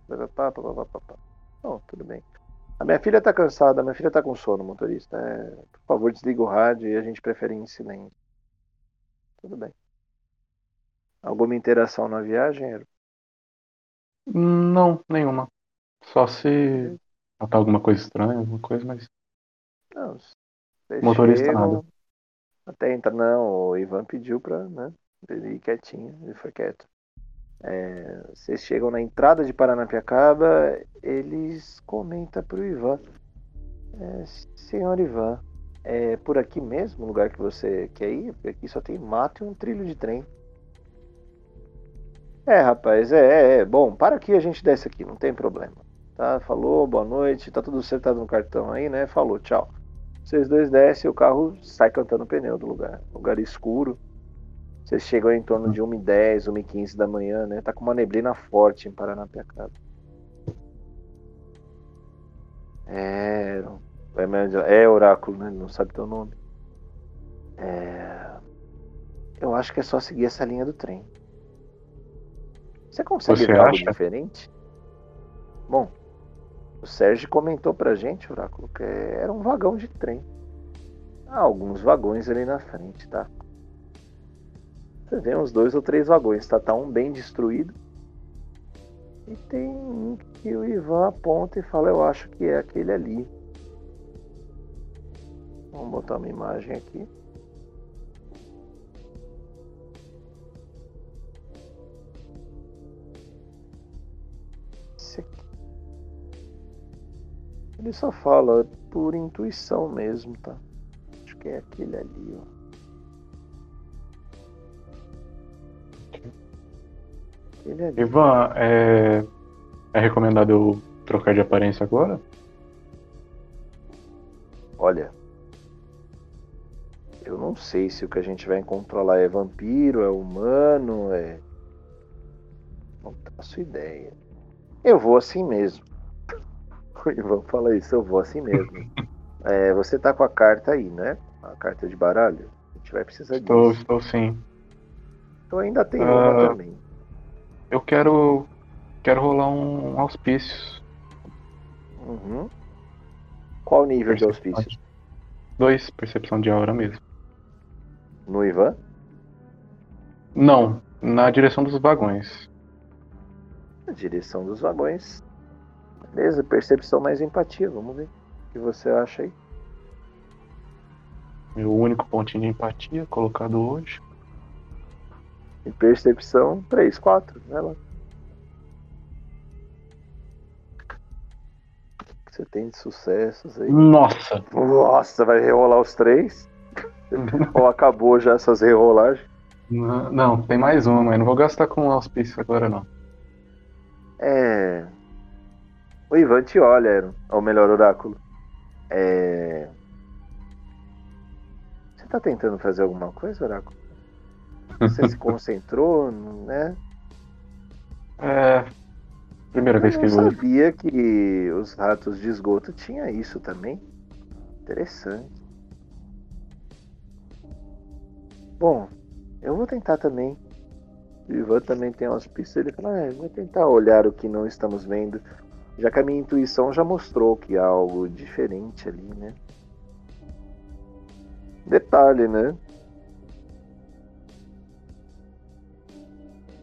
S1: Não, tudo bem. A minha filha tá cansada, a minha filha tá com sono, motorista. É, por favor, desliga o rádio e a gente prefere ir em silêncio. Tudo bem. Alguma interação na viagem?
S2: Não, nenhuma. Só se notar alguma coisa estranha, alguma coisa, mas.
S1: Não,
S2: motorista chegam, nada.
S1: Até entra, não, o Ivan pediu pra né, ele ir quietinho, ele foi quieto. É, vocês chegam na entrada de Paranapiacaba, eles comentam para o Ivan: é, Senhor Ivan, é por aqui mesmo o lugar que você quer ir? Porque aqui só tem mato e um trilho de trem. É, rapaz, é, é, é. Bom, para aqui a gente desce aqui, não tem problema. Tá? Falou, boa noite, tá tudo acertado no cartão aí, né? Falou, tchau. Vocês dois descem o carro sai cantando o pneu do lugar. Lugar escuro vocês chegam em torno de 1h10, 1h15 da manhã, né? Tá com uma neblina forte em Paranapiacaba. É. É, é oráculo, né? Não sabe teu nome. É. Eu acho que é só seguir essa linha do trem. Você consegue
S2: Você
S1: ver algo
S2: acha?
S1: diferente? Bom, o Sérgio comentou pra gente, Oráculo, que era um vagão de trem. Há alguns vagões ali na frente, tá? Você vê uns dois ou três vagões, tá? Tá um bem destruído. E tem um que o Ivan aponta e fala, eu acho que é aquele ali. Vamos botar uma imagem aqui. Ele só fala por intuição mesmo, tá? Acho que é aquele ali, ó. Aquele ali.
S2: Ivan, é, é recomendado eu trocar de aparência agora?
S1: Olha, eu não sei se o que a gente vai encontrar lá é vampiro, é humano, é. Não faço ideia. Eu vou assim mesmo. O Ivan fala isso, eu vou assim mesmo. É, você tá com a carta aí, né? A carta de baralho? A gente vai precisar
S2: Estou,
S1: disso.
S2: estou sim.
S1: Eu ainda tenho uma
S2: Ah.
S1: também.
S2: Eu quero. Quero rolar um auspício.
S1: Uhum. Qual o nível de auspício?
S2: Dois, percepção de aura mesmo.
S1: No Ivan?
S2: Não, na direção dos vagões.
S1: Na direção dos vagões. Beleza, percepção mais empatia, vamos ver. O que você acha aí?
S2: Meu único pontinho de empatia colocado hoje.
S1: E percepção 3, 4. Vai lá. Você tem de sucessos aí.
S2: Nossa!
S1: Nossa, vai rerolar os três? Ou acabou já essas rerolagens?
S2: Não, não, tem mais uma, mas não vou gastar com auspício agora não.
S1: É. O Ivan te olha, Aaron. Ou melhor, Oráculo. É. Você tá tentando fazer alguma coisa, Oráculo? Você se concentrou, né?
S2: É. Primeira vez
S1: Eu
S2: que
S1: não
S2: eu.
S1: sabia que os ratos de esgoto tinha isso também. Interessante. Bom, eu vou tentar também. O Ivan também tem umas pistas. Ele fala, ah, vou tentar olhar o que não estamos vendo. Já que a minha intuição já mostrou que há algo diferente ali, né? Detalhe, né?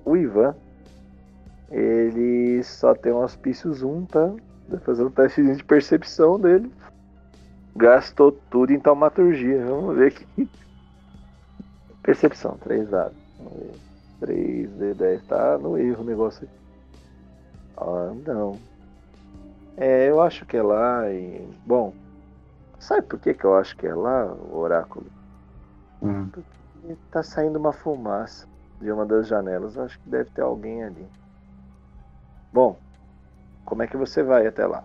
S1: O Ivan ele só tem um auspícios 1, tá? Vai fazer um teste de percepção dele. Gastou tudo em taumaturgia. Vamos ver aqui. Percepção, 3 dados. Vamos ver. 3 de 10. Tá no erro o negócio aqui. Ah, não. É, eu acho que é lá e. Bom. Sabe por que, que eu acho que é lá, o oráculo?
S2: Hum.
S1: E tá saindo uma fumaça de uma das janelas. Eu acho que deve ter alguém ali. Bom, como é que você vai até lá?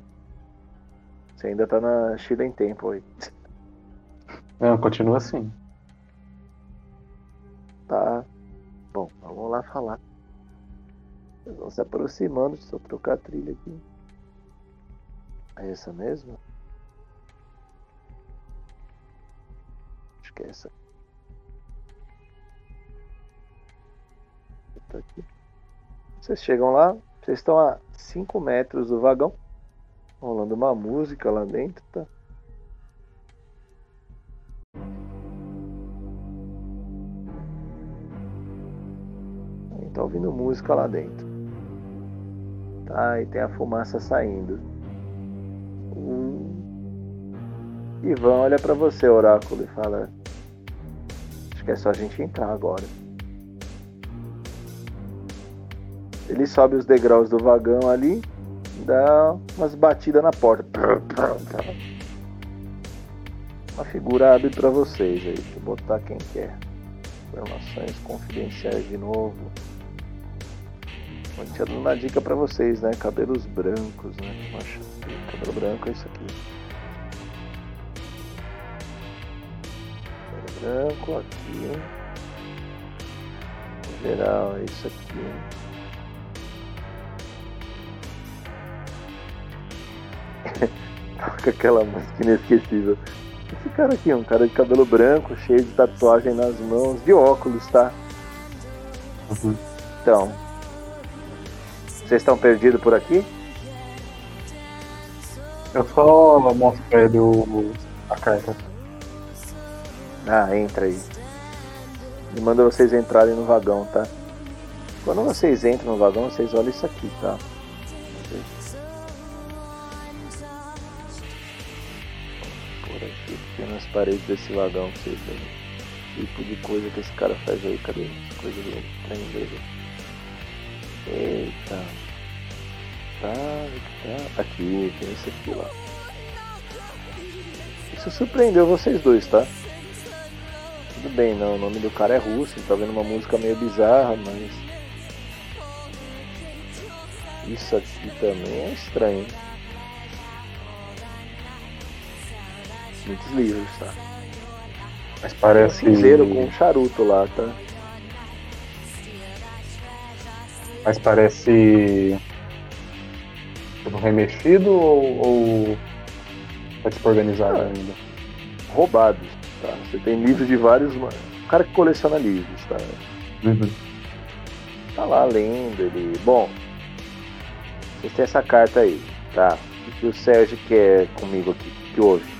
S1: Você ainda tá na Chile em tempo aí.
S2: Não, continua assim.
S1: Tá. Bom, vamos lá falar. Vocês vão se aproximando. Deixa eu trocar a trilha aqui. É essa mesmo? Acho que é essa. Tô aqui. Vocês chegam lá, vocês estão a 5 metros do vagão, rolando uma música lá dentro, tá? Tá ouvindo música lá dentro. Tá, e tem a fumaça saindo. O Ivan olha pra você, oráculo, e fala: Acho que é só a gente entrar agora. Ele sobe os degraus do vagão ali, dá umas batidas na porta. Uma figura abre pra vocês aí. Deixa eu botar quem quer. Informações confidenciais de novo. Vou te dando uma dica pra vocês, né? Cabelos brancos, né? Poxa, cabelo branco é isso aqui. Cabelo branco aqui? No geral, é isso aqui, toca aquela música inesquecível. Esse cara aqui, um cara de cabelo branco, cheio de tatuagem nas mãos, de óculos, tá?
S2: Uhum.
S1: Então. Vocês estão perdidos por aqui?
S2: Eu só mostro pra ele o, a carta.
S1: Ah, entra aí. Ele manda vocês entrarem no vagão, tá? Quando vocês entram no vagão, vocês olham isso aqui, tá? Por aqui, aqui nas paredes desse vagão que vocês veem. Tipo de coisa que esse cara faz aí, cadê? Coisa do trem dele. Eita. Tá, tá. Aqui, tem esse aqui, ó. Isso surpreendeu vocês dois, tá? Tudo bem, não, o nome do cara é russo, ele tá vendo uma música meio bizarra, mas. Isso aqui também é estranho. Muitos livros, tá?
S2: Mas parece.
S1: Um cinzeiro com um charuto lá, tá?
S2: Mas parece. Tudo remexido ou. ou... Tá desorganizado
S1: Ah.
S2: ainda?
S1: Roubados, tá? Você tem livros de vários. O cara que coleciona livros, tá?
S2: Uhum.
S1: Tá lá lendo, ele. Bom, vocês têm essa carta aí, tá? O que o Sérgio quer comigo aqui? O que houve?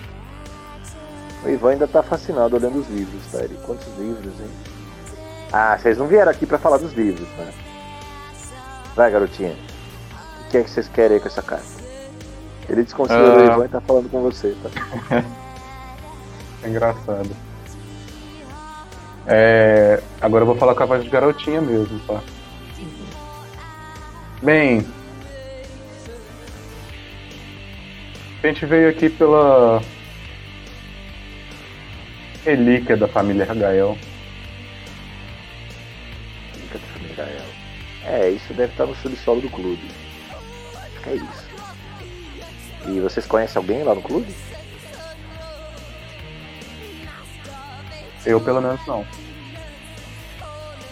S1: O Ivan ainda tá fascinado olhando os livros, tá? Ele, quantos livros, hein? Ah, vocês não vieram aqui pra falar dos livros, né? Vai, garotinha. O que é que vocês querem aí com essa carta? Ele desconsiderou
S2: Ah.
S1: o Ivan e tá falando com você, tá?
S2: É engraçado. É, agora eu vou falar com a voz de garotinha mesmo, tá? Bem. A gente veio aqui pela relíquia da família Gael.
S1: É, isso deve estar no subsolo do clube. Acho que é isso. E vocês conhecem alguém lá no clube?
S2: Eu pelo menos não.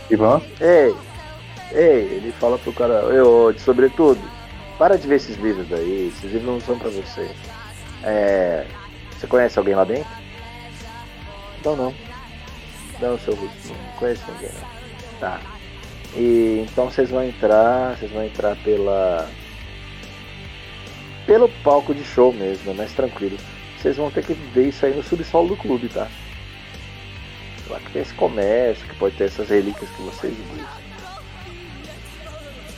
S2: Ivan?
S1: Ei, ei, ele fala pro cara, eu, de sobretudo, para de ver esses livros daí, esses livros não são pra você. É. Você conhece alguém lá dentro? Não, não. Não, seu Russo, não conhece ninguém não. Tá. E então vocês vão entrar, vocês vão entrar pela. Pelo palco de show mesmo, é mais tranquilo. Vocês vão ter que ver isso aí no subsolo do clube, tá? Lá que tem esse comércio, que pode ter essas relíquias que vocês buscam.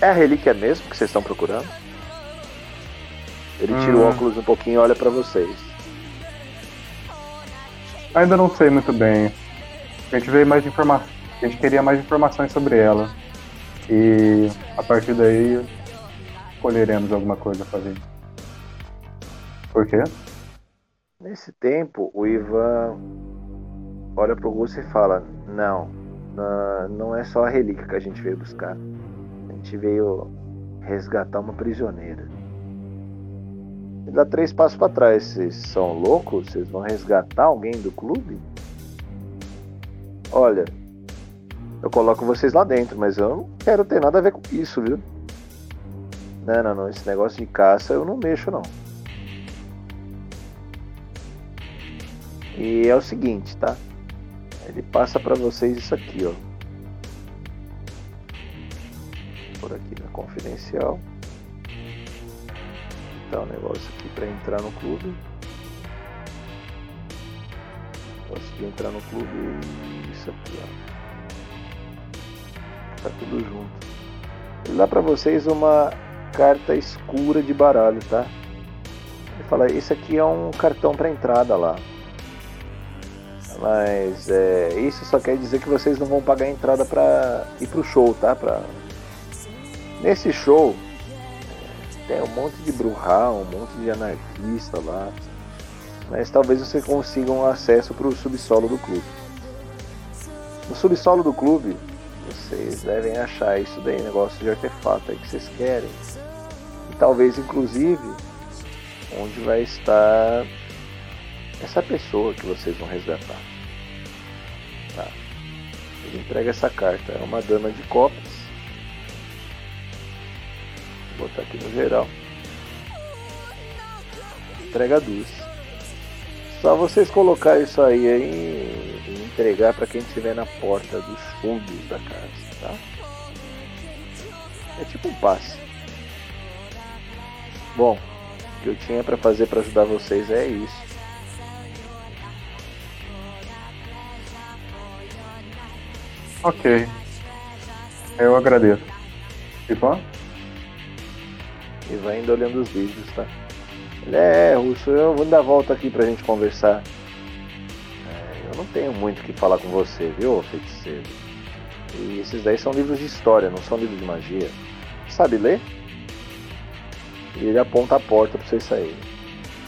S1: É a relíquia mesmo que vocês estão procurando? Ele tira o
S2: Hum.
S1: óculos um pouquinho e olha pra vocês.
S2: Ainda não sei muito bem. A gente veio mais informação. A gente queria mais informações sobre ela. E a partir daí escolheremos alguma coisa a fazer. Por quê?
S1: Nesse tempo, o Ivan olha pro Russo e fala: Não, não é só a relíquia que a gente veio buscar. A gente veio resgatar uma prisioneira. E dá três passos pra trás. Vocês são loucos? Vocês vão resgatar alguém do clube? Olha, eu coloco vocês lá dentro, mas eu não quero ter nada a ver com isso, viu? Não, não, não. Esse negócio de caça eu não mexo, não. E é o seguinte, tá? Ele passa pra vocês isso aqui, ó. Por aqui na confidencial. Tá o negócio aqui pra entrar no clube. De entrar no clube. Isso aqui, ó. Tá tudo junto. Ele dá pra vocês uma carta escura de baralho, tá? Ele fala, esse aqui é um cartão pra entrada lá. Mas é, isso só quer dizer que vocês não vão pagar a entrada pra ir pro show, tá? Pra... Nesse show tem um monte de bruhá, um monte de anarquista lá. Mas talvez vocês consigam acesso pro subsolo do clube. No subsolo do clube, vocês devem achar isso daí, negócio de artefato aí que vocês querem. E talvez inclusive onde vai estar essa pessoa que vocês vão resgatar. Tá. Ele entrega essa carta. É uma dama de copas. Vou botar aqui no geral. entrega duas. Só vocês colocar isso aí, aí e entregar para quem estiver na porta dos fundos da casa, tá? É tipo um passe. Bom, o que eu tinha para fazer para ajudar vocês é isso.
S2: Ok. Eu agradeço. Tipo?
S1: E vai indo olhando os vídeos, tá? Ele é, Russo, eu vou dar volta aqui pra gente conversar. Eu não tenho muito o que falar com você, viu, feiticeiro? E esses daí são livros de história, não são livros de magia. Sabe ler? E ele aponta a porta pra vocês saírem.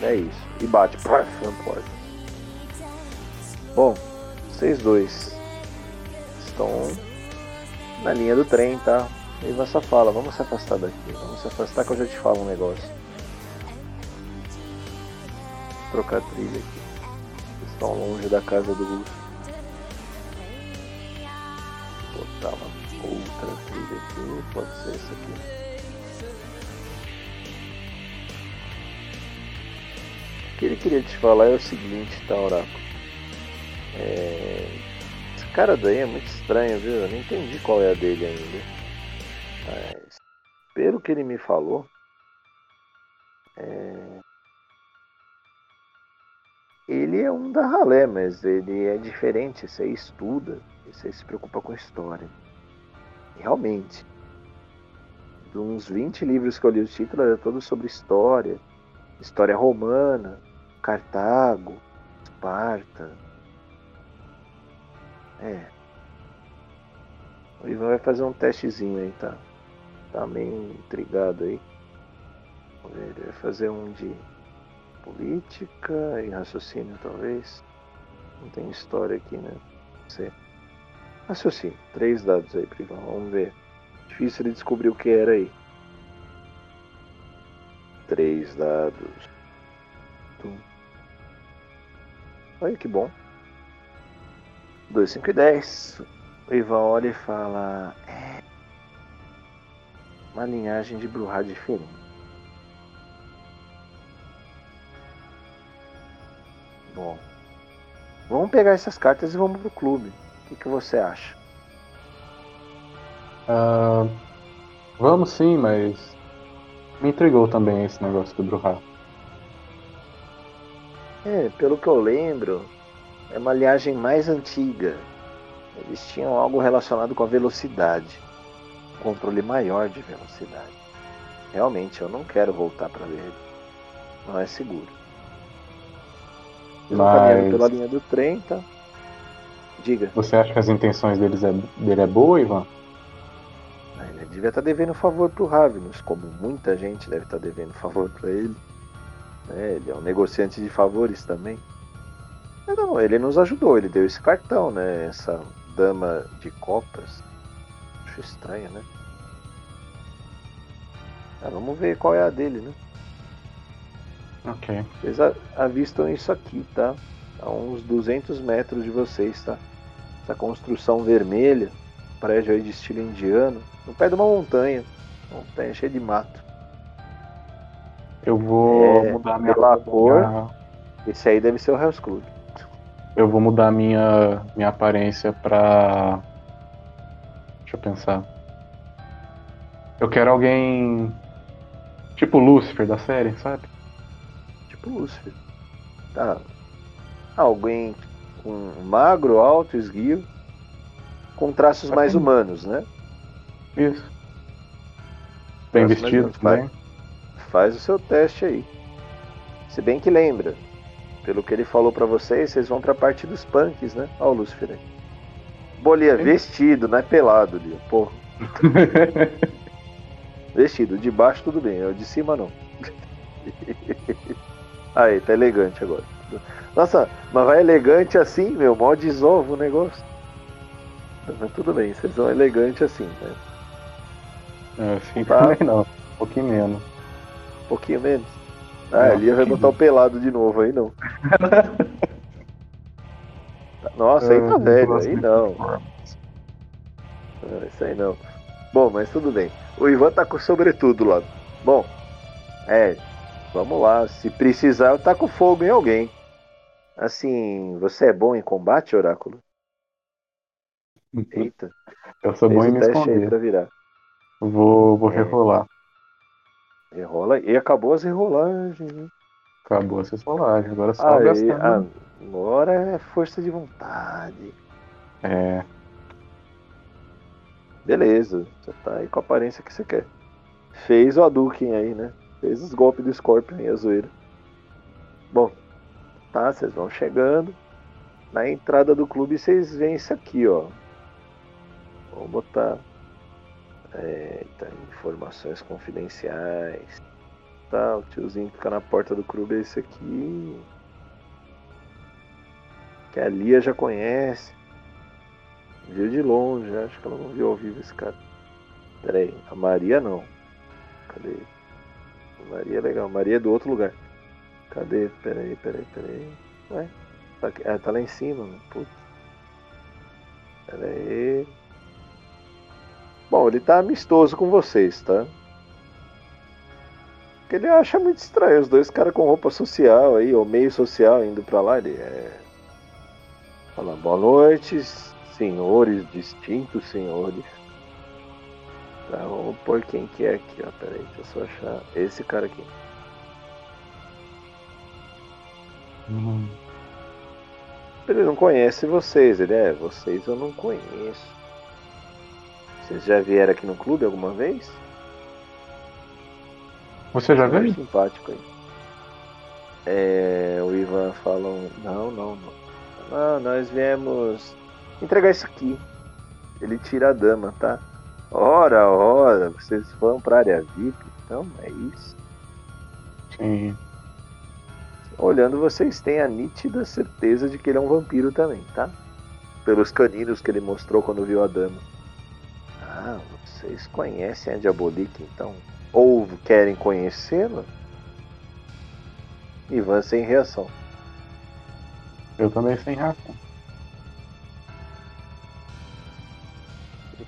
S1: É isso. E bate paf, na porta. Bom, vocês dois estão na linha do trem, tá? E você fala, vamos se afastar daqui, vamos se afastar que eu já te falo um negócio trocar trilha aqui. Estão longe da casa do Lúcio. Vou botar uma outra trilha aqui. Pode ser essa aqui. O que ele queria te falar é o seguinte, tá, Oráculo? É... Esse cara daí é muito estranho, viu? Eu não entendi qual é a dele ainda. Mas, pelo que ele me falou, é ele é um da ralé, mas ele é diferente. Você estuda, você se preocupa com história. Realmente, de uns 20 livros que eu li o título, era todo sobre história, história romana, Cartago, Esparta. É. O Ivan vai fazer um testezinho aí, tá? Tá meio intrigado aí. Ele vai fazer um de política e raciocínio, talvez. Não tem história aqui, né? Você. Raciocínio. Três dados aí, Privão. Vamos ver. Difícil ele descobrir o que era aí. Três dados. Olha que bom. 2, 5 e 10. O Ivan olha e fala. É. Uma linhagem de Bruhá diferente. Bom, vamos pegar essas cartas e vamos pro clube. O que, que você acha?
S2: Uh, vamos sim, mas me intrigou também esse negócio do Bruhá.
S1: É, pelo que eu lembro, é uma linhagem mais antiga. Eles tinham algo relacionado com a velocidade, um controle maior de velocidade. Realmente, eu não quero voltar para ver. Não é seguro. Eles Mas... caminhando pela linha do trem, tá? Diga.
S2: Você acha que as intenções deles é, dele é boa, Ivan?
S1: Ah, ele devia estar tá devendo favor pro Ravenous, como muita gente deve estar tá devendo favor para ele. É, ele é um negociante de favores também. Não, ele nos ajudou, ele deu esse cartão, né? Essa dama de copas. Acho estranho, né? Ah, vamos ver qual é a dele, né?
S2: Ok.
S1: Vocês avistam isso aqui, tá? A uns 200 metros de vocês, tá? Essa construção vermelha, prédio aí de estilo indiano, no pé de uma montanha. Montanha cheia de mato.
S2: Eu vou
S1: é,
S2: mudar minha
S1: pela cor. Esse aí deve ser o Hell's Club.
S2: Eu vou mudar minha minha aparência pra. Deixa eu pensar. Eu quero alguém. Tipo Lucifer da série, sabe?
S1: Lúcifer. Tá. Alguém com magro, alto, esguio, com traços mais humanos, né?
S2: Isso. Bem traços vestido também.
S1: Faz o seu teste aí. Se bem que lembra, pelo que ele falou para vocês, vocês vão pra parte dos punks, né? Olha o Lúcifer aí. Bolia, vestido, não é pelado, Lia. Porra. vestido, de baixo tudo bem, é o de cima não. Aí, tá elegante agora. Nossa, mas vai elegante assim, meu, mó desova o negócio. Mas tudo bem, vocês são elegantes assim, né?
S2: É, assim tá. também não. Um pouquinho menos.
S1: Um pouquinho menos? Ah, ele vai botar o pelado de novo aí não. Nossa, aí tá velho, aí não. Ah, isso aí não. Bom, mas tudo bem. O Ivan tá com sobretudo lá. Bom, é, Vamos lá, se precisar, eu taco fogo em alguém. Assim, você é bom em combate, Oráculo? Eita.
S2: Eu sou bom em me esconder.
S1: Pra virar.
S2: Vou, vou é. rerolar.
S1: Rerola e acabou as rerolagens. Né?
S2: Acabou as rerolagens, agora só gastando.
S1: Agora é força de vontade.
S2: É.
S1: Beleza, você tá aí com a aparência que você quer. Fez o Hadouken aí, né? Fez os golpes do Scorpion aí, a zoeira. Bom, tá, vocês vão chegando. Na entrada do clube vocês veem isso aqui, ó. Vou botar é, tá, informações confidenciais. Tá, o tiozinho que fica na porta do clube é esse aqui. Que a Lia já conhece. Viu de longe, acho que ela não viu ao vivo esse cara. Pera aí, a Maria não. Cadê? Maria é legal, Maria é do outro lugar. Cadê? Pera aí, pera aí, pera aí. Ué? Tá, ah, tá lá em cima, mano. Putz. Pera aí. Bom, ele tá amistoso com vocês, tá? Porque ele acha muito estranho os dois caras com roupa social aí, ou meio social indo pra lá. Ele é. Fala, boa noite, senhores, distintos senhores. Tá, vamos pôr quem que é aqui, ó. Pera aí, deixa eu só achar. Esse cara aqui. Hum. Ele não conhece vocês, ele é, vocês eu não conheço. Vocês já vieram aqui no clube alguma vez?
S2: Você já veio?
S1: simpático aí. É, o Ivan fala, não, não, não. Não, nós viemos entregar isso aqui. Ele tira a dama, tá? Ora, ora, vocês vão pra área VIP, então é isso.
S2: Sim.
S1: Olhando, vocês têm a nítida certeza de que ele é um vampiro também, tá? Pelos caninos que ele mostrou quando viu a dama. Ah, vocês conhecem a Diabolique então? Ou querem conhecê-la? Ivan sem reação.
S2: Eu também sem reação.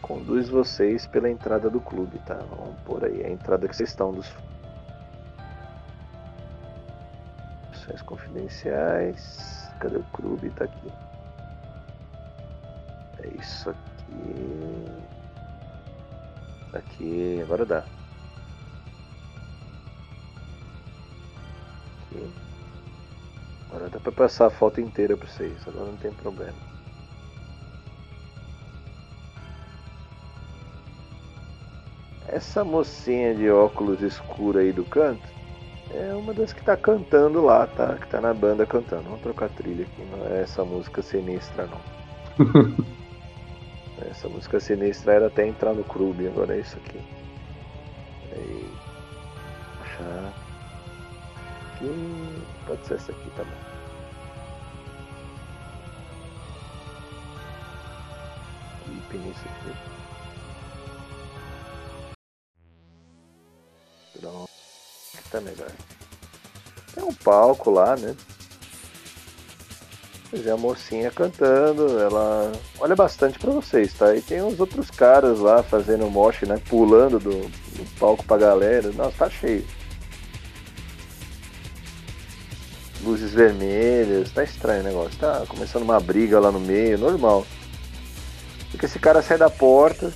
S1: Conduz vocês pela entrada do clube, tá? Vamos por aí, a entrada que vocês estão dos. Missões confidenciais. Cadê o clube? Tá aqui. É isso aqui. Aqui, agora dá. Aqui. Agora dá pra passar a foto inteira pra vocês, agora não tem problema. Essa mocinha de óculos escuro aí do canto é uma das que tá cantando lá, tá? Que tá na banda cantando. Vamos trocar trilha aqui, não é essa música sinistra não. Essa música sinistra era até entrar no clube, agora é isso aqui. Aí. Achar. Aqui. Pode ser essa aqui, tá bom. Ípine nisso Pronto. Tá melhor. Tem um palco lá, né? Pois é, a mocinha cantando, ela olha bastante para vocês, tá? E tem uns outros caras lá fazendo moche, né? Pulando do, do palco pra galera. Nossa, tá cheio. Luzes vermelhas, tá estranho o negócio. Tá começando uma briga lá no meio, normal. Porque esse cara sai da porta,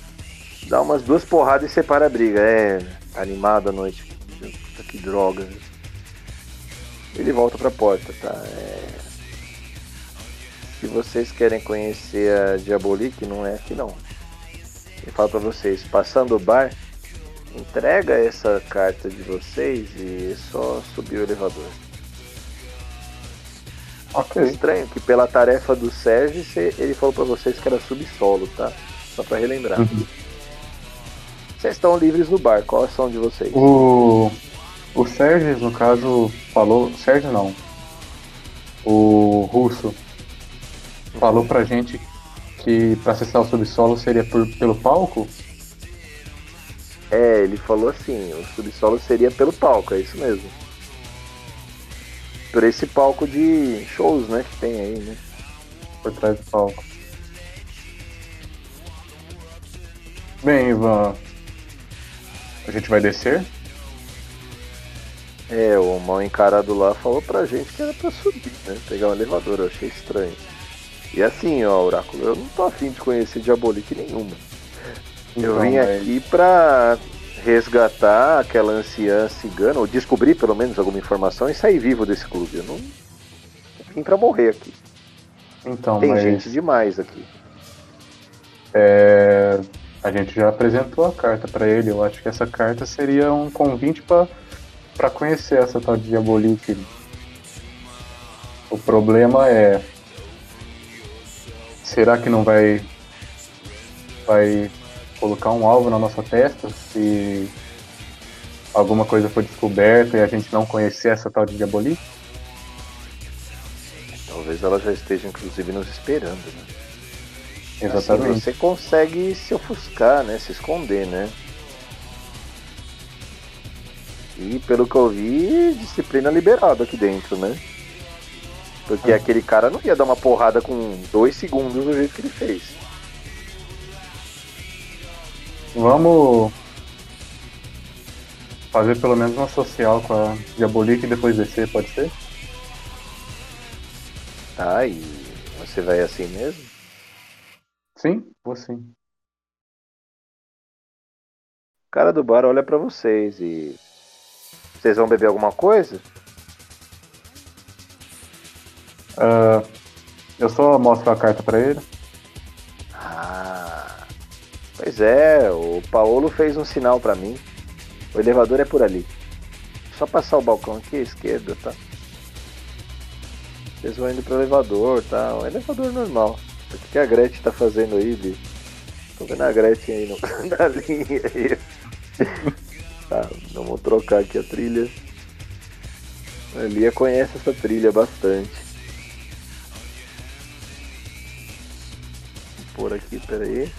S1: dá umas duas porradas e separa a briga. É animado a noite. Que droga. Ele volta pra porta, tá? É se vocês querem conhecer a Diabolique, não é aqui não. Eu falo para vocês, passando o bar, entrega essa carta de vocês e é só subir o elevador.
S2: Ok.
S1: Estranho que pela tarefa do Sérgio, ele falou para vocês que era subsolo, tá? Só para relembrar. Uhum. Vocês estão livres no bar, qual são de vocês?
S2: O, o Sérgio, no caso, falou. Sérgio não. O russo falou pra gente que para acessar o subsolo seria por, pelo palco?
S1: É, ele falou assim, o subsolo seria pelo palco, é isso mesmo. Por esse palco de shows, né, que tem aí, né?
S2: Por trás do palco. Bem, Ivan, a gente vai descer?
S1: É, o mal encarado lá falou pra gente que era pra subir, né? Pegar um elevador, eu achei estranho. E assim, ó, Oráculo, eu não tô afim de conhecer Diabolique nenhuma. eu
S2: Então,
S1: vim
S2: mas-
S1: aqui pra resgatar aquela anciã cigana, ou descobrir pelo menos alguma informação e sair vivo desse clube. Eu não eu vim pra morrer aqui.
S2: Então,
S1: Tem
S2: mas
S1: gente demais aqui.
S2: é, a gente já apresentou a carta pra ele. Eu acho que essa carta seria um convite para conhecer essa tal de Diabolique. O problema é será que não vai vai colocar um alvo na nossa testa se alguma coisa for descoberta e a gente não conhecer essa tal de Diabolique?
S1: Talvez ela já esteja, inclusive, nos esperando, né?
S2: Exatamente.
S1: Assim você consegue se ofuscar, né? Se esconder, né? E pelo que eu vi, disciplina liberada aqui dentro, né? Porque
S2: Ah.
S1: aquele cara não ia dar uma porrada com dois segundos do jeito que ele fez.
S2: Vamos fazer pelo menos uma social com a Diabolique e depois descer, pode ser?
S1: Tá, e você vai assim mesmo?
S2: Sim, vou sim.
S1: O cara do bar olha pra vocês e. Vocês vão beber alguma coisa?
S2: Ah, eu só mostro a carta pra ele.
S1: Ah. Pois é, o Paulo fez um sinal pra mim. O elevador é por ali. Só passar o balcão aqui à esquerda, tá? Vocês vão indo pro elevador, tá? Um elevador normal. O que a Gretchen tá fazendo aí, Bi? Tô vendo a Gretchen aí no, linha aí. tá, vamos trocar aqui a trilha. A Lia conhece essa trilha bastante. Vou pôr aqui, peraí.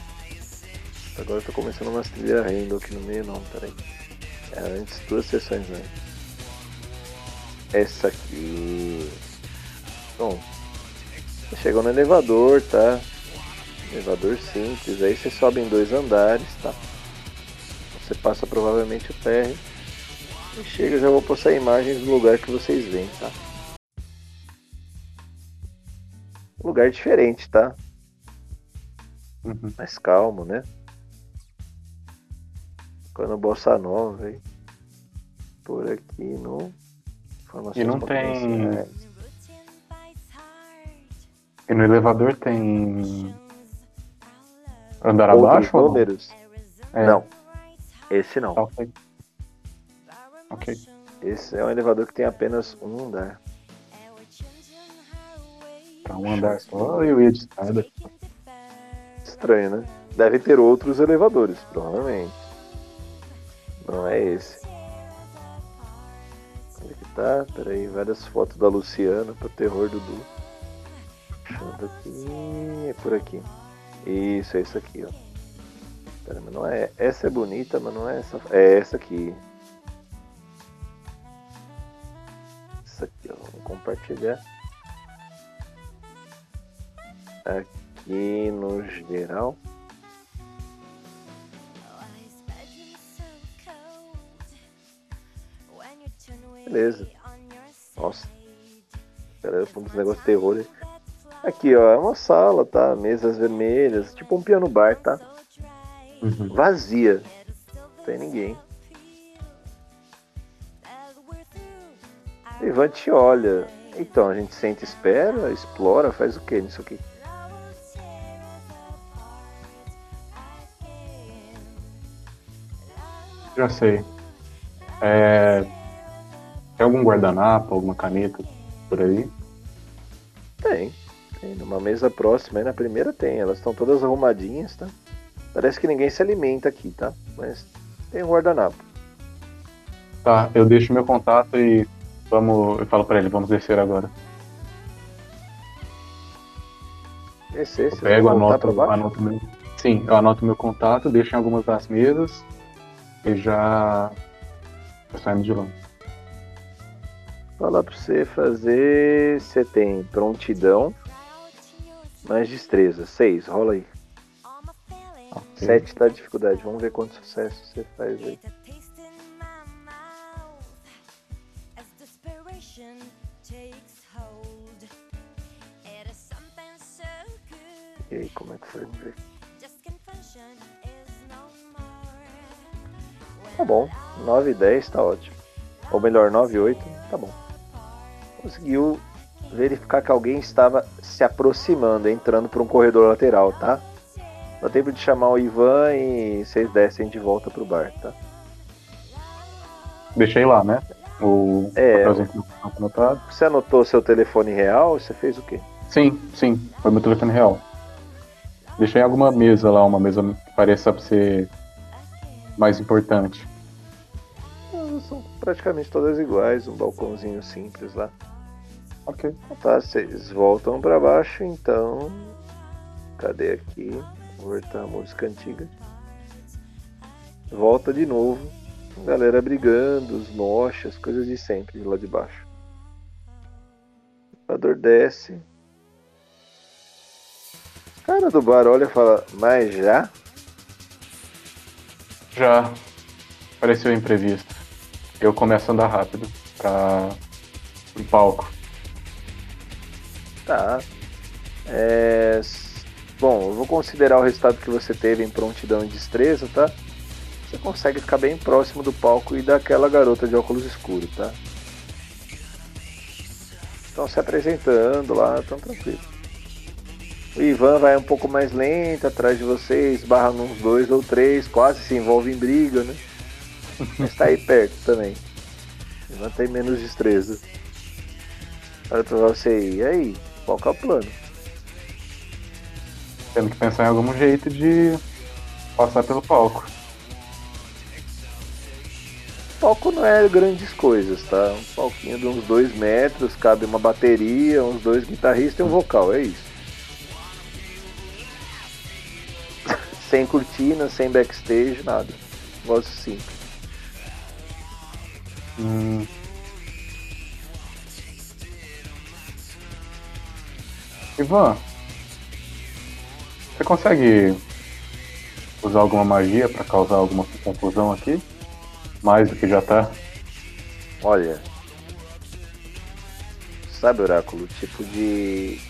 S1: Agora eu tô começando umas trilhas random aqui no meio, não, peraí. É antes, duas sessões antes. Essa aqui. Você chegou no elevador, tá? Elevador simples, aí você sobe em dois andares, tá? Você passa provavelmente o térreo. E chega, já vou postar imagens do lugar que vocês veem, tá? Lugar diferente, tá?
S2: Uhum.
S1: mais calmo, né? Quando Bossa Nova, hein? Por aqui no. Informações
S2: E não tem-. E no elevador tem andar
S1: Outros
S2: abaixo? ou não?
S1: números?
S2: É,
S1: Não. Esse não.
S2: tá, ok. Ok.
S1: Esse é um elevador que tem apenas um andar.
S2: Pra um andar só eu ia de escada.
S1: Estranho, né? Deve ter outros elevadores, provavelmente. Não é esse. Onde é que tá? Peraí, várias fotos da Luciana pro terror do Du. Aqui. É por aqui. Isso, é isso aqui, ó. Pera, mas não é. Essa é bonita, mas não é essa. É essa aqui. Essa aqui, ó. Vamos compartilhar. Aqui no geral. Beleza. Nossa. Cara, um dos negócios de terror. aí. Aqui, ó, é uma sala, tá? Mesas vermelhas, tipo um piano bar, tá?
S2: Uhum.
S1: Vazia. Não tem ninguém. Ivan te olha. Então, a gente senta e espera, explora, faz o que nisso aqui?
S2: Já sei. É... Tem algum guardanapo, alguma caneta por aí?
S1: Tem. Tem. Numa mesa próxima, aí na primeira tem. Elas estão todas arrumadinhas, tá? Parece que ninguém se alimenta aqui, tá? Mas tem um guardanapo.
S2: Tá, eu deixo meu contato e vamos. Eu falo pra ele, vamos descer agora.
S1: Descer,
S2: Eu
S1: vocês
S2: pego, anoto, anoto meu. Sim, eu anoto meu contato, deixo em algumas das mesas e já. já saímos de lá.
S1: Falar pra você fazer. Você tem prontidão, mais destreza. Seis, rola aí.
S2: Ok.
S1: Sete tá dificuldade. Vamos ver quanto sucesso você faz aí. E aí, como é que foi? Tá bom, 9 e 10 tá ótimo. Ou melhor, 9 e 8, tá bom. Conseguiu verificar que alguém estava se aproximando, entrando por um corredor lateral, tá? Dá tempo de chamar o Ivan e vocês descem de volta pro bar, tá?
S2: Deixei lá, né? O
S1: É.
S2: tá anotado.
S1: Você anotou seu telefone real? Você fez o quê?
S2: Sim, sim, foi meu telefone real. Deixei alguma mesa lá, uma mesa que pareça ser mais importante.
S1: São praticamente todas iguais, um balcãozinho simples lá.
S2: Ok.
S1: Tá, vocês voltam pra baixo, então. Cadê aqui? Vou voltar a música antiga. Volta de novo. Galera brigando, os mochas, coisas de sempre lá de baixo. O jogador desce. O cara do bar olha e fala, mas já?
S2: Já apareceu imprevisto. Eu começo a andar rápido pra pro palco.
S1: Tá. É, Bom, eu vou considerar o resultado que você teve em prontidão e destreza, tá? Você consegue ficar bem próximo do palco e daquela garota de óculos escuros, tá? Estão se apresentando lá, tão tranquilo. O Ivan vai um pouco mais lento atrás de vocês, barra uns dois ou três, quase se envolve em briga, né? Mas tá aí perto também. O Ivan tem menos destreza. Olha pra você, e aí? Qual que é o plano?
S2: Tendo que pensar em algum jeito de passar pelo palco.
S1: O palco não é grandes coisas, tá? Um palquinho de uns dois metros, cabe uma bateria, uns dois guitarristas e um vocal, é isso. sem cortina, sem backstage, nada. Negócio simples.
S2: Hum. Ivan, você consegue usar alguma magia pra causar alguma confusão aqui? Mais do que já tá?
S1: Olha. Sabe, Oráculo? O tipo de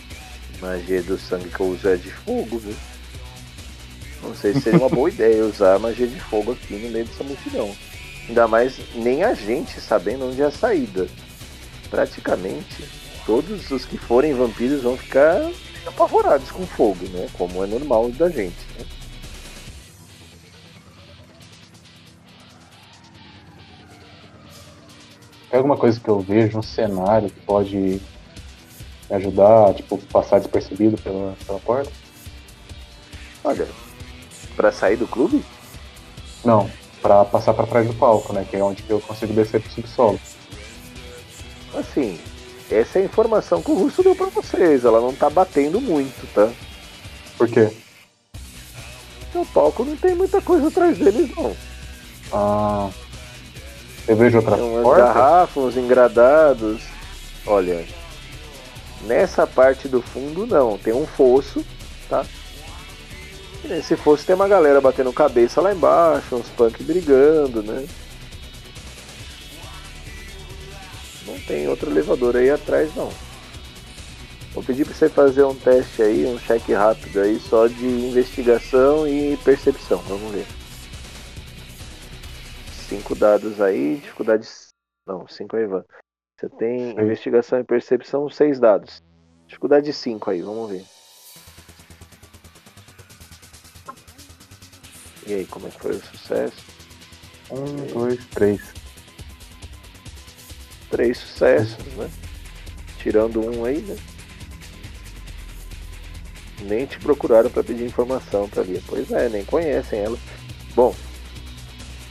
S1: magia do sangue que eu uso é de fogo, viu? Não sei se seria uma boa ideia usar magia de fogo aqui no meio dessa multidão. Ainda mais nem a gente sabendo onde é a saída. Praticamente todos os que forem vampiros vão ficar apavorados com fogo, né? Como é normal da gente. Né?
S2: Tem alguma coisa que eu vejo, um cenário que pode me ajudar, tipo, passar despercebido pela, pela porta?
S1: Olha, pra sair do clube?
S2: Não, pra passar pra trás do palco, né? Que é onde eu consigo descer pro subsolo.
S1: Assim, essa é a informação que o Russo deu pra vocês. Ela não tá batendo muito, tá?
S2: Por quê?
S1: O palco não tem muita coisa atrás deles, não.
S2: Ah, eu vejo outra
S1: Tem umas
S2: porta?
S1: garrafas, uns engradados. Olha, nessa parte do fundo não. Tem um fosso, tá? E nesse fosso tem uma galera batendo cabeça lá embaixo, uns punk brigando, né? Não tem outro elevador aí atrás, não. Vou pedir pra você fazer um teste aí, um cheque rápido aí, só de investigação e percepção. Vamos ver. Cinco dados aí, dificuldade. Não, cinco aí, Ivan. Você tem investigação e percepção, seis dados. Dificuldade 5 aí, vamos ver. E aí, como é que foi o sucesso?
S2: Um, dois, três.
S1: Três sucessos, né? Tirando um aí, né? Nem te procuraram pra pedir informação pra ver. Pois é, nem conhecem ela. Bom,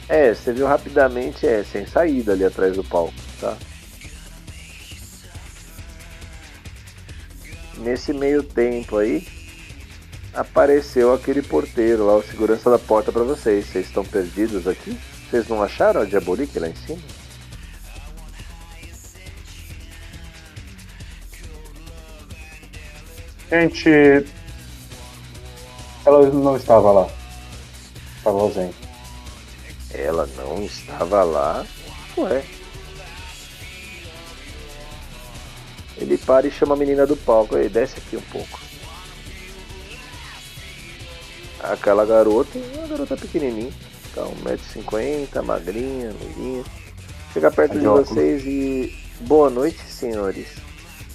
S1: é, você viu rapidamente, é, sem saída ali atrás do palco, tá? Nesse meio tempo aí, apareceu aquele porteiro lá, o segurança da porta pra vocês. Vocês estão perdidos aqui? Vocês não acharam a Diabolique lá em cima?
S2: Gente. Ela não estava lá. Estava ausente.
S1: Ela não estava lá. Ué. Ele para e chama a menina do palco. Aí, desce aqui um pouco. Aquela garota, uma garota pequenininha, tá 1,50m, magrinha, loirinha. Chega perto de vocês e. Boa noite, senhores.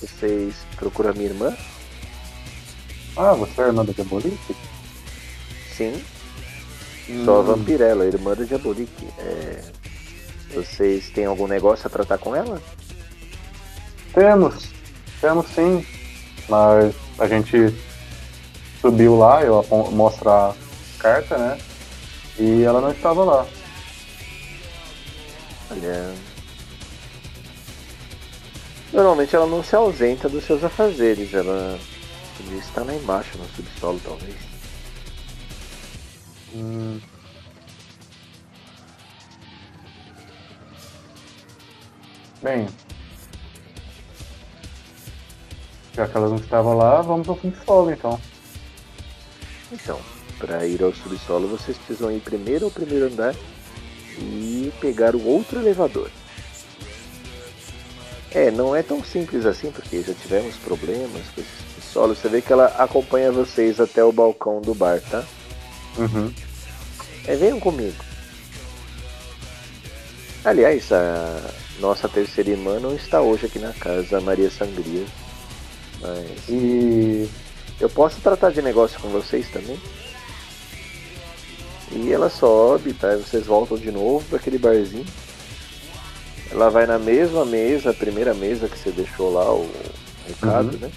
S1: Vocês procuram a minha irmã?
S2: Ah, você é a irmã da Diabolique?
S1: Sim. Hum. Sou a Vampirella, irmã da Diabolique. É... Vocês têm algum negócio a tratar com ela?
S2: Temos. Temos sim. Mas a gente subiu lá, eu mostro a carta, né? E ela não estava lá.
S1: Olha. Normalmente ela não se ausenta dos seus afazeres, ela podia estar lá embaixo no subsolo talvez.
S2: Hum. Bem, já que ela não estava lá, vamos ao subsolo então.
S1: Então, para ir ao subsolo vocês precisam ir primeiro ao primeiro andar e pegar o outro elevador. É, não é tão simples assim, porque já tivemos problemas com esse subsolo. Você vê que ela acompanha vocês até o balcão do bar, tá?
S2: Uhum.
S1: É, venham comigo. Aliás, a nossa terceira irmã não está hoje aqui na casa, a Maria Sangria. Mas. E eu posso tratar de negócio com vocês também? E ela sobe, tá? E vocês voltam de novo para aquele barzinho. Ela vai na mesma mesa, a primeira mesa que você deixou lá o recado, uhum. né?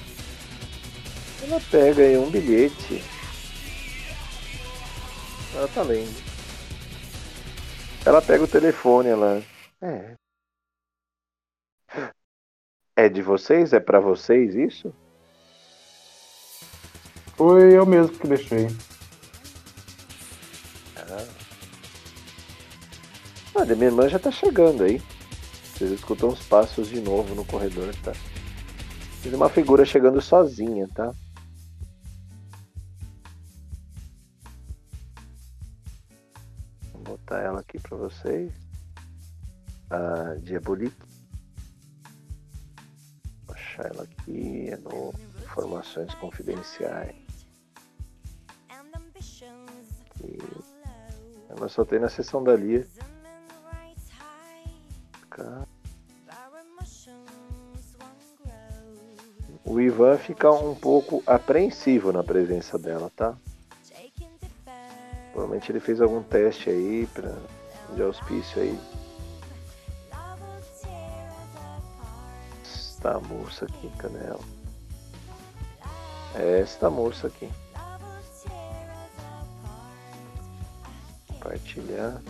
S1: Ela pega aí um bilhete. Ela tá lendo. Ela pega o telefone, ela. É. É de vocês? É para vocês isso?
S2: Foi eu mesmo que deixei.
S1: Ah. Olha, minha irmã já tá chegando aí. Vocês escutam os passos de novo no corredor, tá? Tem uma figura chegando sozinha, tá? Botar ela aqui pra vocês. A Diabolique. Vou achar ela aqui é no Informações Confidenciais. E ela só tem na seção da Lia. O Ivan fica um pouco apreensivo na presença dela, tá? Provavelmente ele fez algum teste aí pra, de auspício aí. Esta moça aqui, Canela. É esta moça aqui. compartilhar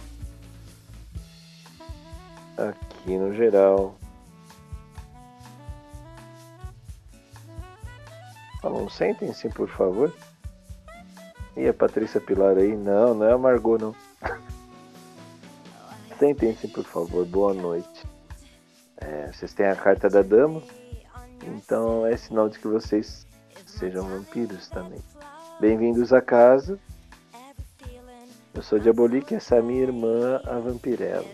S1: aqui no geral. Falam, sentem-se por favor. E a Patrícia Pilar aí? Não, não é a Margot não. sentem-se por favor, boa noite. É, vocês têm a carta da dama, então é sinal de que vocês sejam vampiros também. Bem-vindos a casa. Eu sou Diabolique e essa é a minha irmã, a Vampirella.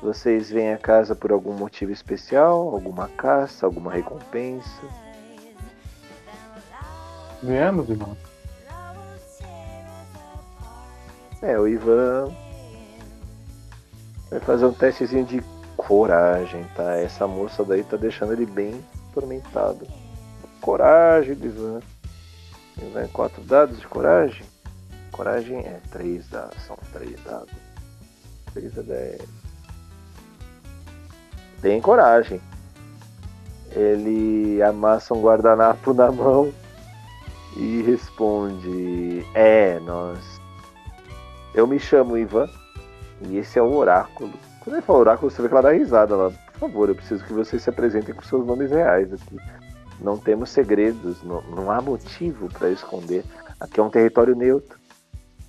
S1: Vocês vêm a casa por algum motivo especial? Alguma caça? Alguma recompensa?
S2: Viemos, irmão.
S1: É, o Ivan vai fazer um testezinho de coragem, tá? Essa moça daí tá deixando ele bem atormentado. Coragem do Ivan. Ivan, quatro dados de coragem. Coragem é 3 dados. São 3 dados. 3 a 10. Tem coragem. Ele amassa um guardanapo na mão e responde: É, nós. Eu me chamo Ivan e esse é o oráculo. Quando ele fala oráculo, você vê que ela dá risada lá. Por favor, eu preciso que vocês se apresentem com seus nomes reais aqui. Não temos segredos, não, não há motivo para esconder. Aqui é um território neutro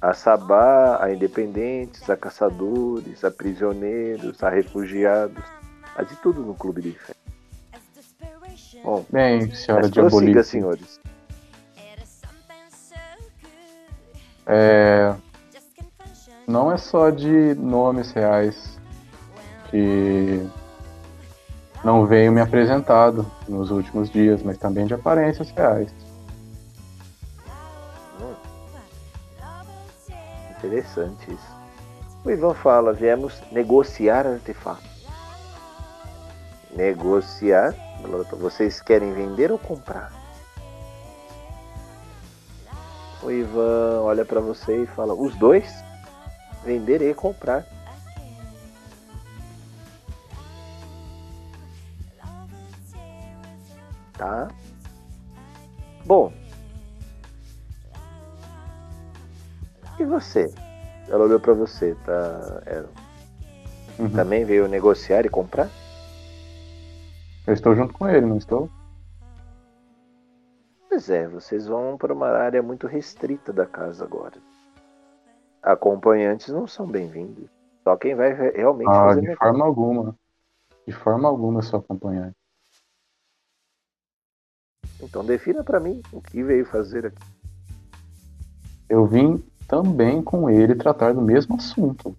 S1: a Sabá, a independentes, a caçadores, a prisioneiros, a refugiados, a de tudo no clube de fé.
S2: Bom, bem, senhora
S1: prossiga, senhores.
S2: É, não é só de nomes reais que não veio me apresentado nos últimos dias, mas também de aparências reais.
S1: Hum. Interessante isso. O Ivan fala: viemos negociar artefatos. Negociar? Vocês querem vender ou comprar? O Ivan olha para você e fala: os dois? Vender e comprar. Tá? Bom. E você? Ela olhou para você, tá? Aaron. Uhum. Também veio negociar e comprar?
S2: Eu estou junto com ele, não estou?
S1: Pois é, vocês vão para uma área muito restrita da casa agora. Acompanhantes não são bem-vindos. Só quem vai realmente
S2: ah,
S1: fazer
S2: de forma alguma. De forma alguma sou acompanhante.
S1: Então defina para mim o que veio fazer aqui.
S2: Eu vim também com ele tratar do mesmo assunto.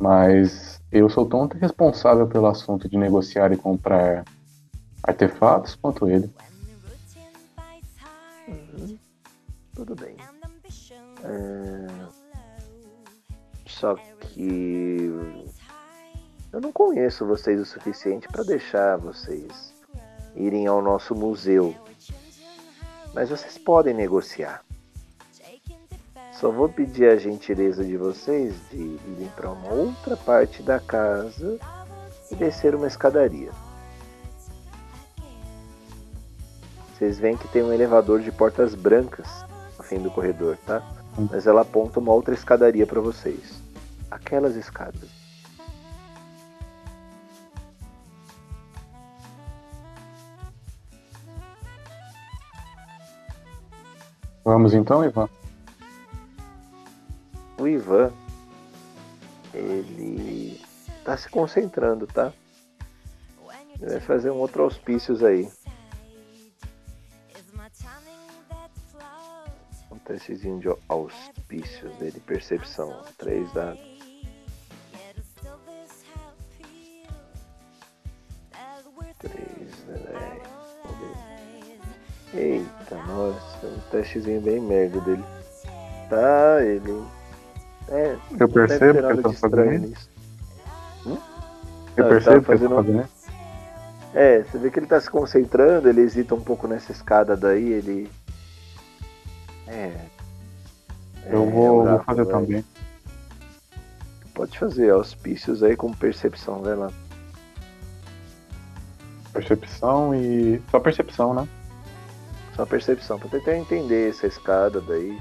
S2: Mas eu sou tanto responsável pelo assunto de negociar e comprar artefatos quanto ele.
S1: Uhum. Tudo bem. É... Só que eu não conheço vocês o suficiente para deixar vocês irem ao nosso museu. Mas vocês podem negociar. Só vou pedir a gentileza de vocês de irem para uma outra parte da casa e descer uma escadaria. Vocês veem que tem um elevador de portas brancas no fim do corredor, tá? Mas ela aponta uma outra escadaria para vocês. Aquelas escadas.
S2: Vamos então, Ivan?
S1: o Ivan, ele tá se concentrando, tá? Ele vai fazer um outro auspícios aí. Testezinho de auspícios dele, percepção. Três dados. Três, né? Eita, nossa, um testezinho bem merda dele. Tá, ele é,
S2: eu percebo que ele tá fazendo isso. Hum? Eu ah, percebo que ele tá fazendo isso.
S1: É, você vê que ele tá se concentrando, ele hesita um pouco nessa escada daí, ele. É.
S2: Eu é, vou, vou fazer vai. também.
S1: Pode fazer auspícios aí com percepção, vai lá.
S2: Percepção e. Só percepção, né?
S1: Só percepção, pra tentar entender essa escada daí.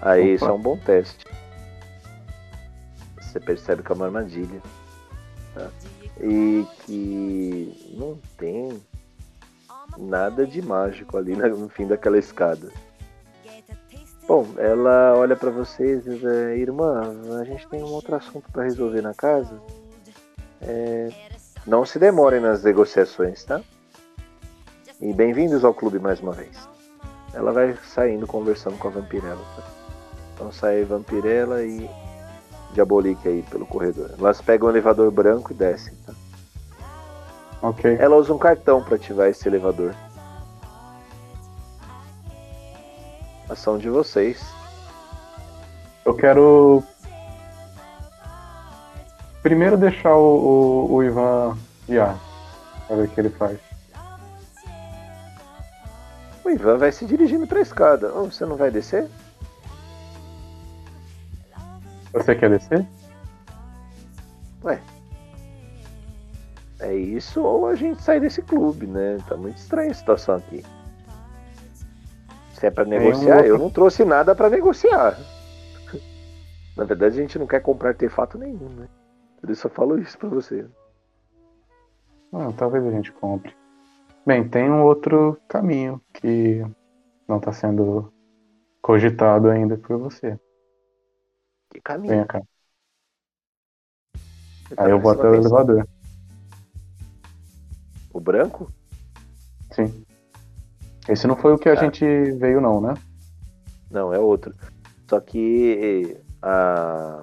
S1: Aí Opa. isso é um bom teste. Você percebe que é uma armadilha. Tá? E que não tem nada de mágico ali no fim daquela escada. Bom, ela olha para vocês e diz: é, Irmã, a gente tem um outro assunto para resolver na casa. É, não se demorem nas negociações, tá? E bem-vindos ao clube mais uma vez. Ela vai saindo conversando com a vampirela. Tá? Então sai Vampirella e Diabolique aí pelo corredor. Elas pegam o elevador branco e descem, tá?
S2: Ok.
S1: Ela usa um cartão para ativar esse elevador. Ação de vocês.
S2: Eu quero primeiro deixar o, o, o Ivan guiar. Pra ver o que ele faz.
S1: O Ivan vai se dirigindo para a escada. Oh, você não vai descer?
S2: Você quer descer?
S1: Ué. É isso ou a gente sai desse clube, né? Tá muito estranha a situação aqui. Se é pra negociar, um eu não trouxe nada para negociar. Na verdade, a gente não quer comprar artefato nenhum, né? Por isso eu falo isso pra você.
S2: Não, talvez a gente compre. Bem, tem um outro caminho que não está sendo cogitado ainda por você.
S1: Que caminho. Vem cá.
S2: Aí eu vou até o elevador.
S1: O branco?
S2: Sim. Esse não foi o que a ah. gente veio, não, né?
S1: Não, é outro. Só que a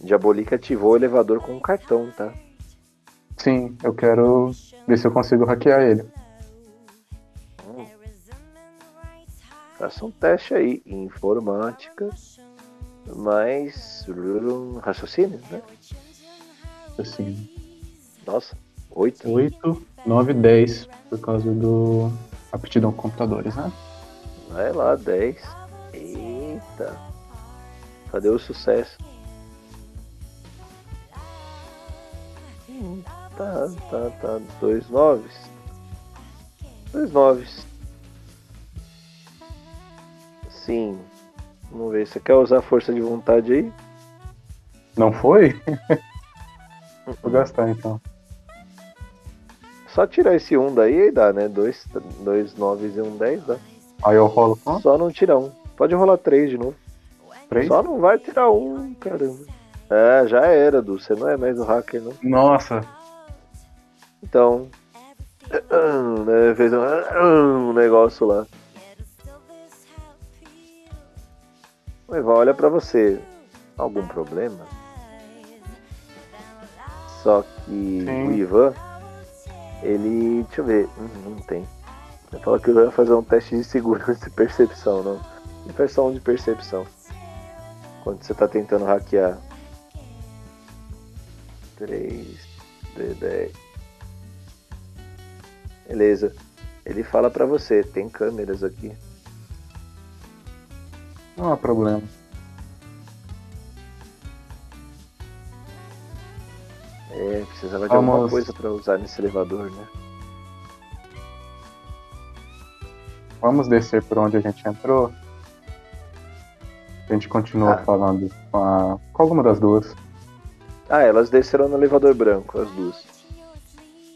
S1: Diabolica ativou o elevador com um cartão, tá?
S2: Sim, eu quero ver se eu consigo hackear ele.
S1: Hum. Faça um teste aí, informática, mais raciocínio, né?
S2: Assim.
S1: Nossa, 8?
S2: 8, 9, 10, por causa do aptidão com computadores, né?
S1: Vai lá, 10. Eita. Cadê o sucesso? Tá, tá, tá. Dois noves. Dois noves. Sim. Vamos ver. Você quer usar força de vontade aí?
S2: Não foi? Vou gastar então.
S1: Só tirar esse 1 um daí aí dá, né? Dois, dois noves e um 10 dá.
S2: Aí eu rolo quanto?
S1: Só não tirar um. Pode rolar 3 de novo.
S2: 3?
S1: Só não vai tirar um, caramba. É, já era, Du. Você não é mais o hacker, não.
S2: Nossa.
S1: Então. Né, fez um negócio lá. O Ivan olha pra você. Algum problema? Só que
S2: Sim.
S1: o Ivan, ele. Deixa eu ver. Hum, não tem. Ele falou que eu ia fazer um teste de segurança e percepção, não. Impressão de percepção. Quando você tá tentando hackear. 3, D10. Beleza. Ele fala pra você, tem câmeras aqui.
S2: Não há problema.
S1: É, precisava de alguma coisa pra usar nesse elevador, né?
S2: Vamos descer por onde a gente entrou. A gente continua
S1: Tá.
S2: falando com, a, com alguma das duas.
S1: Ah, elas desceram no elevador branco, as duas.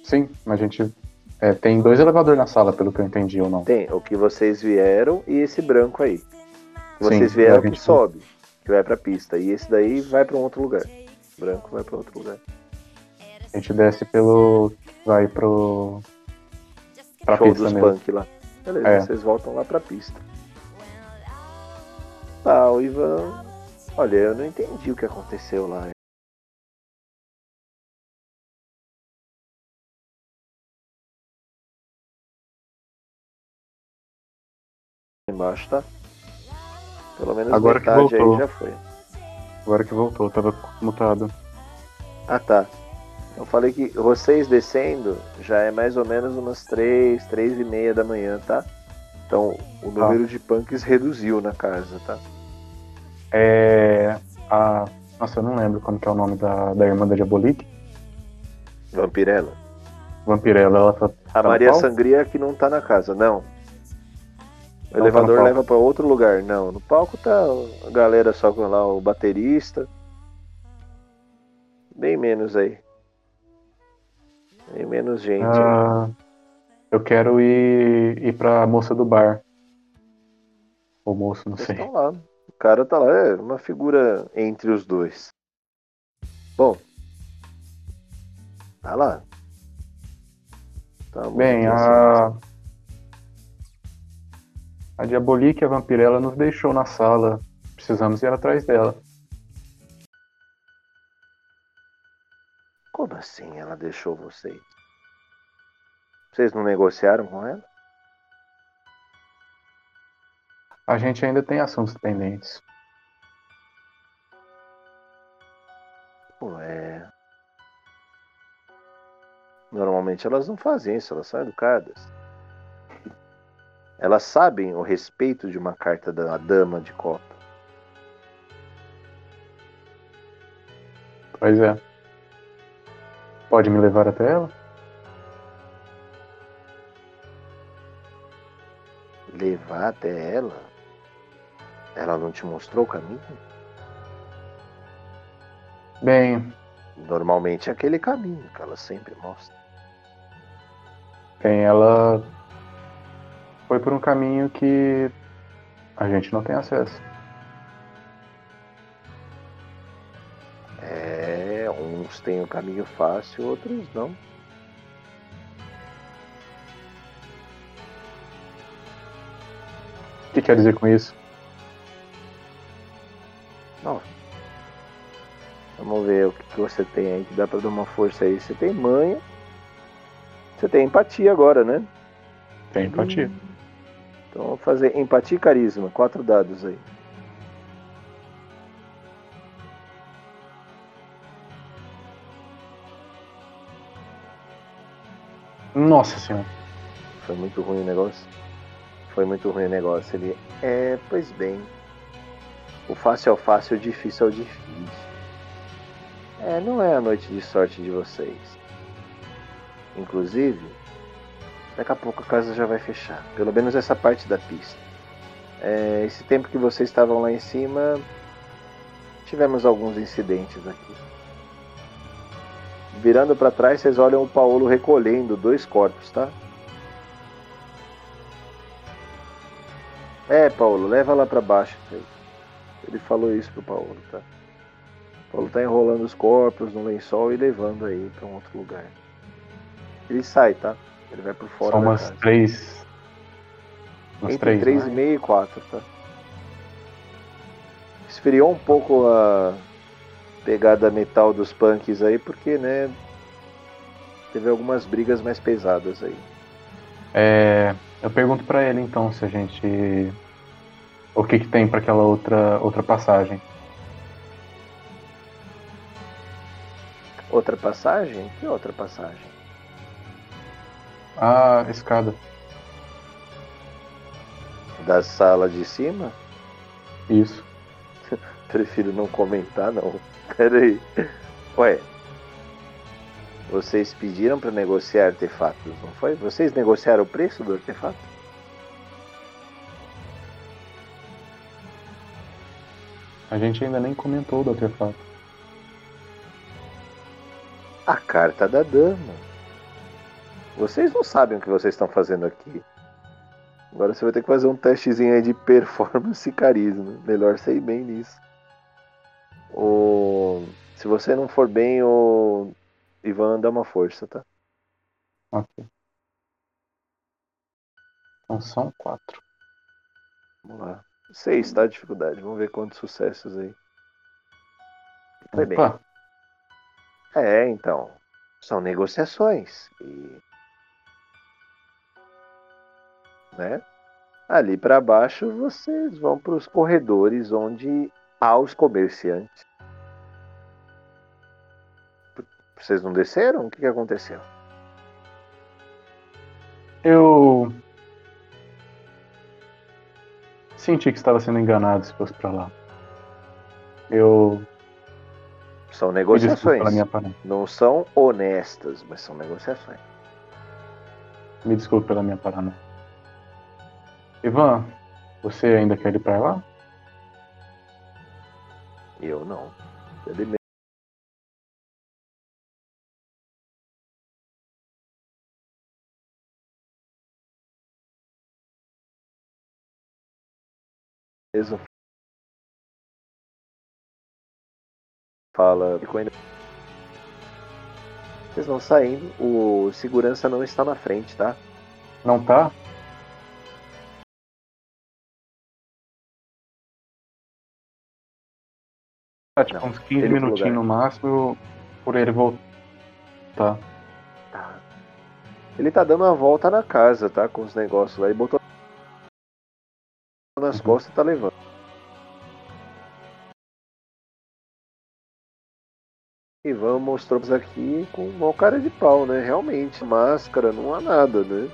S2: Sim, mas a gente. é, tem dois elevadores na sala, pelo que eu entendi ou não.
S1: Tem o que vocês vieram e esse branco aí. Que
S2: Sim,
S1: vocês vieram que sobe, que vai pra pista. E esse daí vai pra um outro lugar. O branco vai pra outro lugar.
S2: A gente desce pelo. vai pro. pra
S1: Show
S2: pista
S1: dos
S2: mesmo.
S1: punk lá. Beleza,
S2: É.
S1: vocês voltam lá pra pista. Tá, o Ivan. Olha, eu não entendi o que aconteceu lá. Embaixo, tá? Pelo menos
S2: Agora que
S1: metade aí
S2: voltou.
S1: já foi.
S2: Agora que voltou, tava mutado.
S1: Ah tá. Eu falei que vocês descendo já é mais ou menos umas 3, 3 e meia da manhã, tá? Então o
S2: Tá.
S1: número de punks reduziu na casa, tá?
S2: É. A. Nossa, eu não lembro como que é o nome da, da irmã da Diabolique.
S1: Vampirella.
S2: Vampirella, ela tá.
S1: A
S2: tá
S1: Maria? Sangria que não tá na casa, não. O
S2: tá
S1: elevador
S2: palco.
S1: leva pra outro lugar, não. No palco tá a galera só com lá o baterista. Bem menos aí. Bem menos gente. aí.
S2: Ah, eu quero ir, ir pra moça do bar. Ou moço, não
S1: Eles
S2: sei.
S1: estão lá. O cara tá lá, é uma figura entre os dois. Bom. Tá lá. Tá
S2: Bem,
S1: assim.
S2: A. Diabolique a Vampirella nos deixou na sala. Precisamos ir atrás dela.
S1: Como assim ela deixou vocês? Vocês não negociaram com ela?
S2: A gente ainda tem assuntos pendentes.
S1: Ué. Normalmente elas não fazem isso, elas são educadas. Elas sabem o respeito de uma carta da dama de copa.
S2: Pois é. Pode me levar até ela?
S1: Levar até ela? Ela não te mostrou o caminho?
S2: Bem,
S1: Normalmente é aquele caminho que ela sempre mostra.
S2: bem, ela foi por um caminho que a gente não tem acesso.
S1: É, uns têm o um caminho fácil, outros não.
S2: O que quer dizer com isso? Não.
S1: Vamos ver o que você tem aí que dá pra dar uma força aí. Você tem manha. Você tem empatia agora, né?
S2: Tem empatia. Hum.
S1: Então vamos fazer empatia e carisma. Quatro dados aí.
S2: Nossa senhora.
S1: Foi muito ruim o negócio. Foi muito ruim o negócio. Ele. É, pois bem. O fácil é o fácil, o difícil é o difícil. É, não é a noite de sorte de vocês. Inclusive, daqui a pouco a casa já vai fechar. Pelo menos essa parte da pista. É, esse tempo que vocês estavam lá em cima, tivemos alguns incidentes aqui. Virando para trás, vocês olham o Paulo recolhendo dois corpos, tá? É, Paulo, leva lá para baixo. Ele falou isso pro Paulo, tá? O Paulo tá enrolando os corpos no lençol e levando aí para um outro lugar. Ele sai, tá? Ele vai por fora.
S2: Só umas três. Umas
S1: Entre
S2: três.
S1: 3
S2: né?
S1: e meio e 4, tá? Esfriou um pouco a pegada metal dos punks aí, porque, né? Teve algumas brigas mais pesadas aí.
S2: É, eu pergunto pra ele então se a gente. O que, que tem pra aquela outra, outra passagem.
S1: Outra passagem? Que outra passagem?
S2: Ah, escada.
S1: Da sala de cima?
S2: Isso.
S1: Prefiro não comentar, não. Pera aí. Ué. Vocês pediram para negociar artefatos, não foi? Vocês negociaram o preço do artefato?
S2: A gente ainda nem comentou do artefato.
S1: A carta da dama. Vocês não sabem o que vocês estão fazendo aqui. Agora você vai ter que fazer um testezinho aí de performance e carisma. Melhor você ir bem nisso. O... Se você não for bem, o Ivan dá uma força, tá?
S2: Ok. Então são quatro.
S1: Vamos lá. Seis, tá? A dificuldade. Vamos ver quantos sucessos aí. Foi bem. É, então. São negociações. E. Né? Ali para baixo vocês vão para os corredores onde há os comerciantes. Vocês não desceram? O que, que aconteceu?
S2: eu. Senti que estava sendo enganado se fosse pra lá. Eu.
S1: São negociações. Não são honestas, mas são negociações.
S2: Me desculpe pela minha parada. Ivan, você ainda quer ir pra lá?
S1: Eu não. Ele mesmo. mesmo fala vocês vão saindo o segurança não está na frente tá
S2: Não tá? Tá, tipo,
S1: Não,
S2: uns 15
S1: ele pro
S2: minutinhos
S1: lugar.
S2: no máximo por ele voltar.
S1: Tá. Ele tá dando uma volta na casa, tá? Com os negócios lá. Ele botou nas
S2: Uhum.
S1: costas e tá levando. Ivan mostrou pra aqui com uma cara de pau, né? Realmente, máscara, não há nada, né?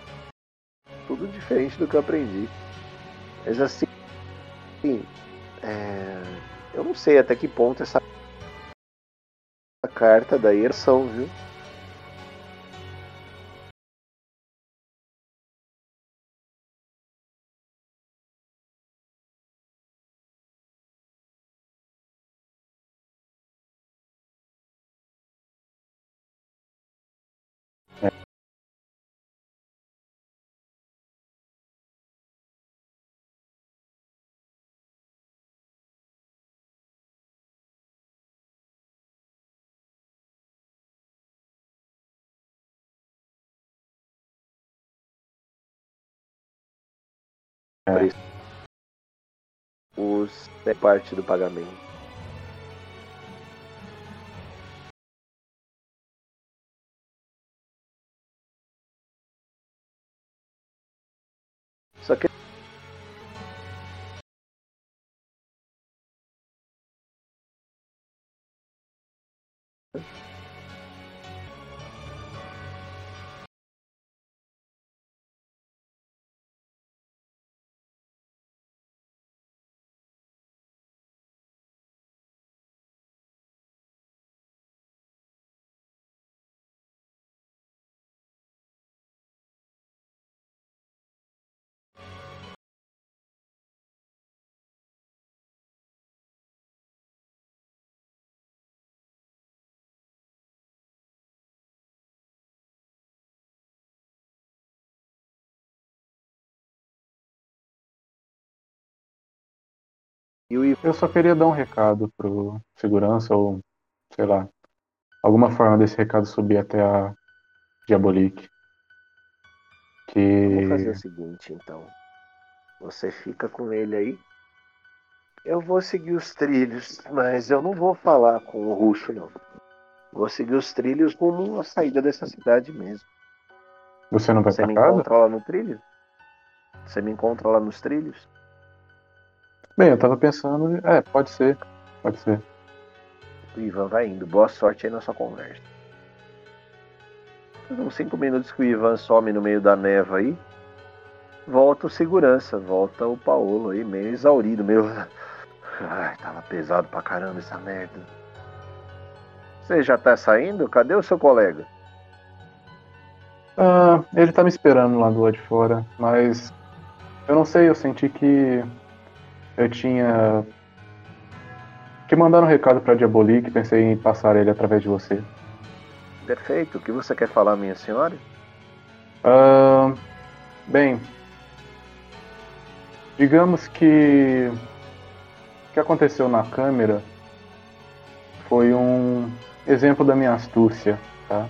S1: Tudo diferente do que eu aprendi. Mas assim, é, eu não sei até que ponto essa carta daí é ação, viu? é. Os é parte do pagamento. Só que
S2: Eu só queria dar um recado pro segurança ou, sei lá, alguma forma desse recado subir até a Diabolique.
S1: Que... Vamos fazer o seguinte, então. Você fica com ele aí. Eu vou seguir os trilhos, mas eu não vou falar com o Ruxo, não. Vou seguir os trilhos como a saída dessa cidade mesmo.
S2: Você não vai
S1: Você me
S2: casa?
S1: encontra lá no trilho? Você me encontra lá nos trilhos?
S2: Bem, eu tava pensando. É, pode ser. Pode ser.
S1: O Ivan vai indo. Boa sorte aí na sua conversa. Uns cinco minutos que o Ivan some no meio da neva aí. Volta o segurança, volta o Paulo aí, meio exaurido, meio. Ai, tava pesado pra caramba essa merda. Você já tá saindo? Cadê o seu colega?
S2: Ah, ele tá me esperando lá do lado de fora, mas eu não sei, eu senti que eu tinha que mandar um recado para Diabolique, pensei em passar ele através de você.
S1: Perfeito. O que você quer falar, minha senhora?
S2: Uh, bem, digamos que o que aconteceu na câmera foi um exemplo da minha astúcia, tá?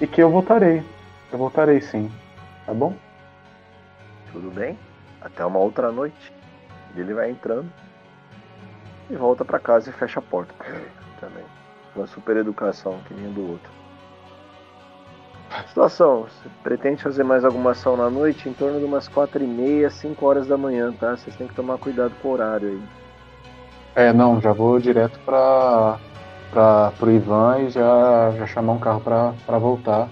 S2: E que eu voltarei. Eu voltarei sim, tá bom?
S1: Tudo bem. Até uma outra noite. Ele vai entrando e volta para casa e fecha a porta também. Uma super educação que nem do outro. Situação, você pretende fazer mais alguma ação na noite? Em torno de umas 4 e meia, 5 horas da manhã, tá? Vocês têm que tomar cuidado com o horário aí.
S2: É, não, já vou direto pra, pra, pro Ivan e já, já chamar um carro pra, pra voltar.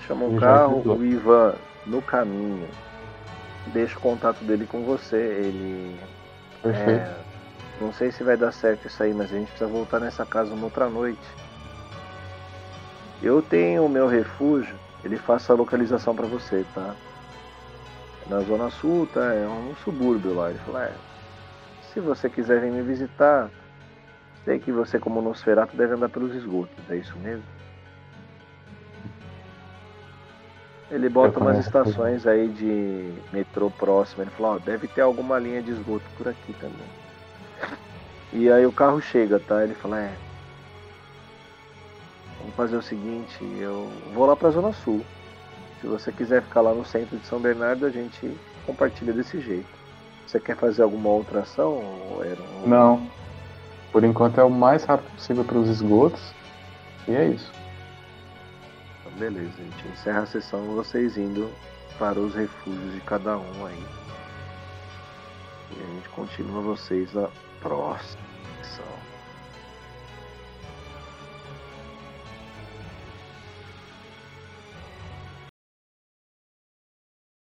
S1: Chama um carro, o Ivan no caminho deixa o contato dele com você. Ele.
S2: Perfeito. É,
S1: não sei se vai dar certo isso aí, mas a gente precisa voltar nessa casa uma outra noite. Eu tenho o meu refúgio, ele faz a localização para você, tá? Na Zona Sul, tá? É um subúrbio lá. Ele falou, é, se você quiser vir me visitar, sei que você como Nosferatu deve andar pelos esgotos, é isso mesmo? Ele bota umas estações aí de metrô próximo. Ele falou, ó, deve ter alguma linha de esgoto por aqui também. E aí o carro chega, tá? Ele fala, é. Vamos fazer o seguinte, eu vou lá pra Zona Sul. Se você quiser ficar lá no centro de São Bernardo, a gente compartilha desse jeito. Você quer fazer alguma outra ação? Um...
S2: Não. Por enquanto é o mais rápido possível para os esgotos. E é isso
S1: beleza, a gente encerra a sessão vocês indo para os refúgios de cada um aí. E a gente continua vocês na próxima.